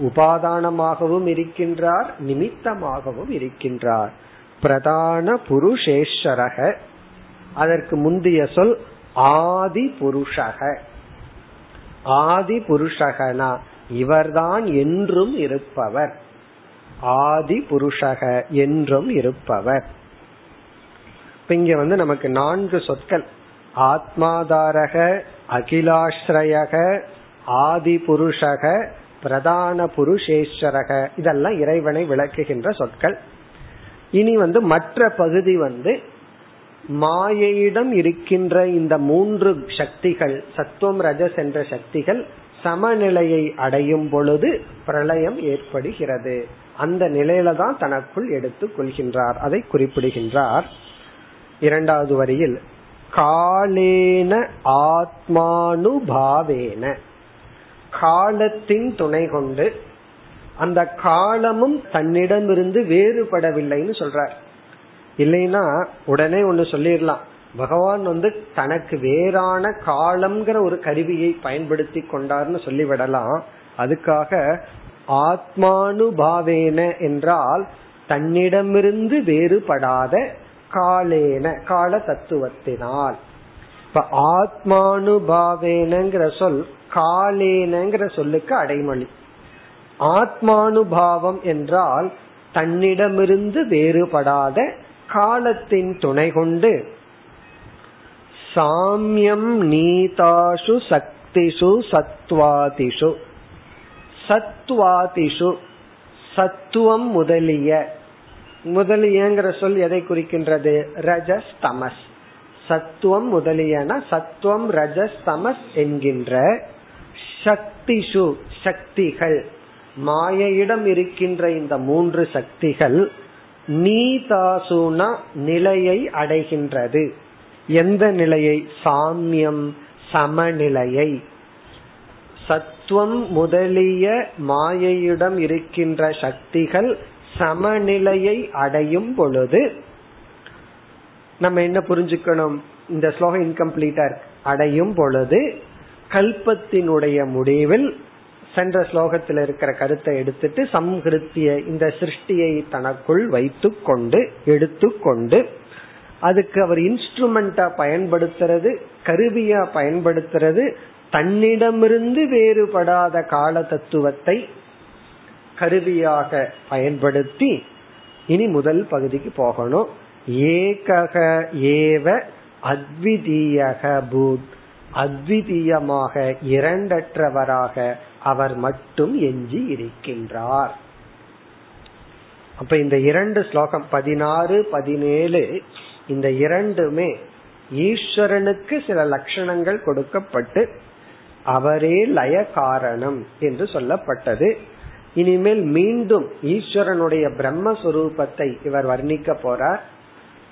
உபாதானமாகவும் இருக்கின்றார் நிமித்தமாகவும் இருக்கின்றார். பிரதான புருஷேஸ்வரக. அதற்கு முந்தைய சொல் ஆதி புருஷக ஆதி புருஷகனா இவர்தான் என்றும் இருப்பவர். ஆதி புருஷக என்றும் இருப்பவர். இங்க வந்து நமக்கு நான்கு சொற்கள். ஆத்மாதாரக அகிலாஸ்ரயக ஆதி புருஷக பிரதான புருஷேஸ்வரக. இதெல்லாம் இறைவனை விளக்குகின்ற சொற்கள். இனி வந்து மற்ற பகுதி வந்து மாயையிடம் இருக்கின்ற இந்த மூன்று சக்திகள் சத்துவம் ரஜஸ் என்ற சக்திகள் சமநிலையை அடையும் பொழுது பிரளயம் ஏற்படுகிறது. அந்த நிலையில தான் தனக்குள் எடுத்துக் கொள்கின்றார். அதை குறிப்பிடுகின்றார். இரண்டாவது வரியில் காலேன ஆத்மானுபாவேன. காலத்தின் துணை கொண்டு அந்த காலமும் தன்னிடமிருந்து வேறுபடவில்லைன்னு சொல்றார். இல்லைன்னா உடனே ஒன்னு சொல்லிடலாம். பகவான் வந்து தனக்கு வேறான காலம்ங்கிற ஒரு கருவியை பயன்படுத்தி கொண்டார்னு சொல்லிவிடலாம். அதுக்காக ஆத்மானுபாவேன என்றால் தன்னிடமிருந்து வேறுபடாத காலேன கால தத்துவத்தினால். இப்ப ஆத்மானுபாவேனங்கிற சொல் காலேனங்கிற சொல்லுக்கு அடைமொழி. ஆத்மானுபாவம் என்றால் தன்னிடமிருந்து வேறுபடாத காலத்தின் துணை கொண்டு சாமியம் நீதாசு சக்திஷு சத்வாதிஷு. சத்வாதிஷு சத்துவம் முதலிய. முதலியங்கிற சொல் எதை குறிக்கின்றது? ரஜஸ் தமஸ் சத்துவம் முதலியன சத்துவம் ரஜஸ் தமஸ் என்கின்ற சக்திஷு சக்திகள். மாயையிடம் இருக்கின்ற இந்த மூன்று சக்திகள் நீதாசுனா நிலையை அடைகின்றது. எந்த நிலையை? சாமியம் சமநிலையை. சத்துவம் முதலிய மாயையிடம் இருக்கின்ற சக்திகள் சமநிலையை அடையும் பொழுது நம்ம என்ன புரிஞ்சுக்கணும்? இந்த ஸ்லோகம் இன்கம்ப்ளீட்டா இருக்கு. அடையும் பொழுது கல்பத்தினுடைய முடிவில் சென்ற ஸ்லோகத்தில் இருக்கிற கருத்தை எடுத்துட்டு சம்ஹிருத்திய இந்த சிருஷ்டியை தனக்குள் வைத்து கொண்டு எடுத்துக்கொண்டு அதுக்கு அவர் இன்ஸ்ட்ருமெண்டா பயன்படுத்துறது கருவியா பயன்படுத்துறது தன்னிடமிருந்து வேறுபடாத கால தத்துவத்தை கருவியாக பயன்படுத்தி இனி முதல் பகுதிக்கு போகணும். ஏகக ஏவ அத்விதீயக பூத். அத்விதீயமாக இரண்டற்றவராக அவர் மட்டும் எஞ்சி இருக்கின்றார். அப்ப இந்த இரண்டு ஸ்லோகம் பதினாறு பதினேழு இந்த இரண்டுமே ஈஸ்வரனுக்கு சில லட்சணங்கள் கொடுக்கப்பட்டு அவரே லய காரணம் என்று சொல்லப்பட்டது. இனிமேல் மீண்டும் ஈஸ்வரனுடைய பிரம்மஸ்வரூபத்தை இவர் வர்ணிக்க போறார்.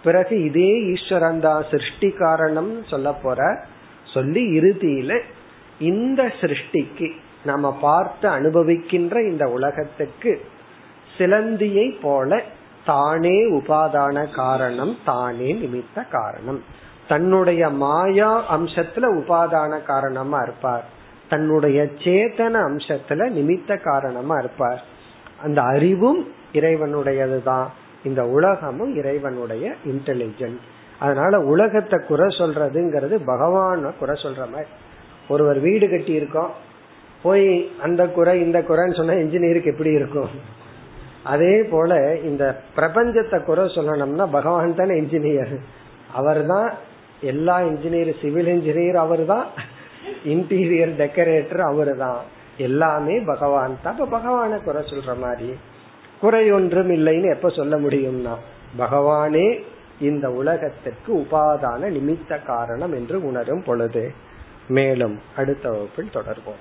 பிறகு இதே ஈஸ்வரன் தான் சிருஷ்டி காரணம் சொல்ல போற சொல்லி இறுதியில இந்த சிருஷ்டிக்கு நம்ம பார்த்து அனுபவிக்கின்ற இந்த உலகத்துக்கு சிலந்தியை போல தானே உபாதான காரணம் தானே நிமித்த காரணம். தன்னுடைய மாயா அம்சத்துல உபாதான காரணமா இருப்பார். தன்னுடைய சேத்தன அம்சத்துல நிமித்த காரணமா இருப்பார். அந்த அறிவும் இறைவனுடையதுதான். இந்த உலகமும் இறைவனுடைய இன்டெலிஜென்ட் அதனால உலகத்தை குறை சொல்றதுங்கிறது பகவான குறை சொல்ற மாதிரி. ஒருவர் வீடு கட்டி இருக்கோம் போய் அந்த குறை இந்த குறைன்னு சொன்னா இன்ஜினியருக்கு எப்படி இருக்கும்? அதே போல இந்த பிரபஞ்சத்தை குறை சொல்லணும்னா பகவான் தானே இன்ஜினியர் அவர் தான் எல்லா இன்ஜினியர் சிவில் இன்ஜினியர் அவர் தான் இன்டீரியர் டெக்கரேட்டர் அவரு தான் எல்லாமே பகவான் தான். அப்ப பகவான குறை சொல்ற மாதிரி. குறை ஒன்றும் இல்லைன்னு எப்ப சொல்ல முடியும்னா பகவானே இந்த உலகத்திற்கு உபாதான நிமித்த காரணம் என்று உணரும் பொழுது. மேலும் அடுத்த வகுப்பில் தொடர்போம்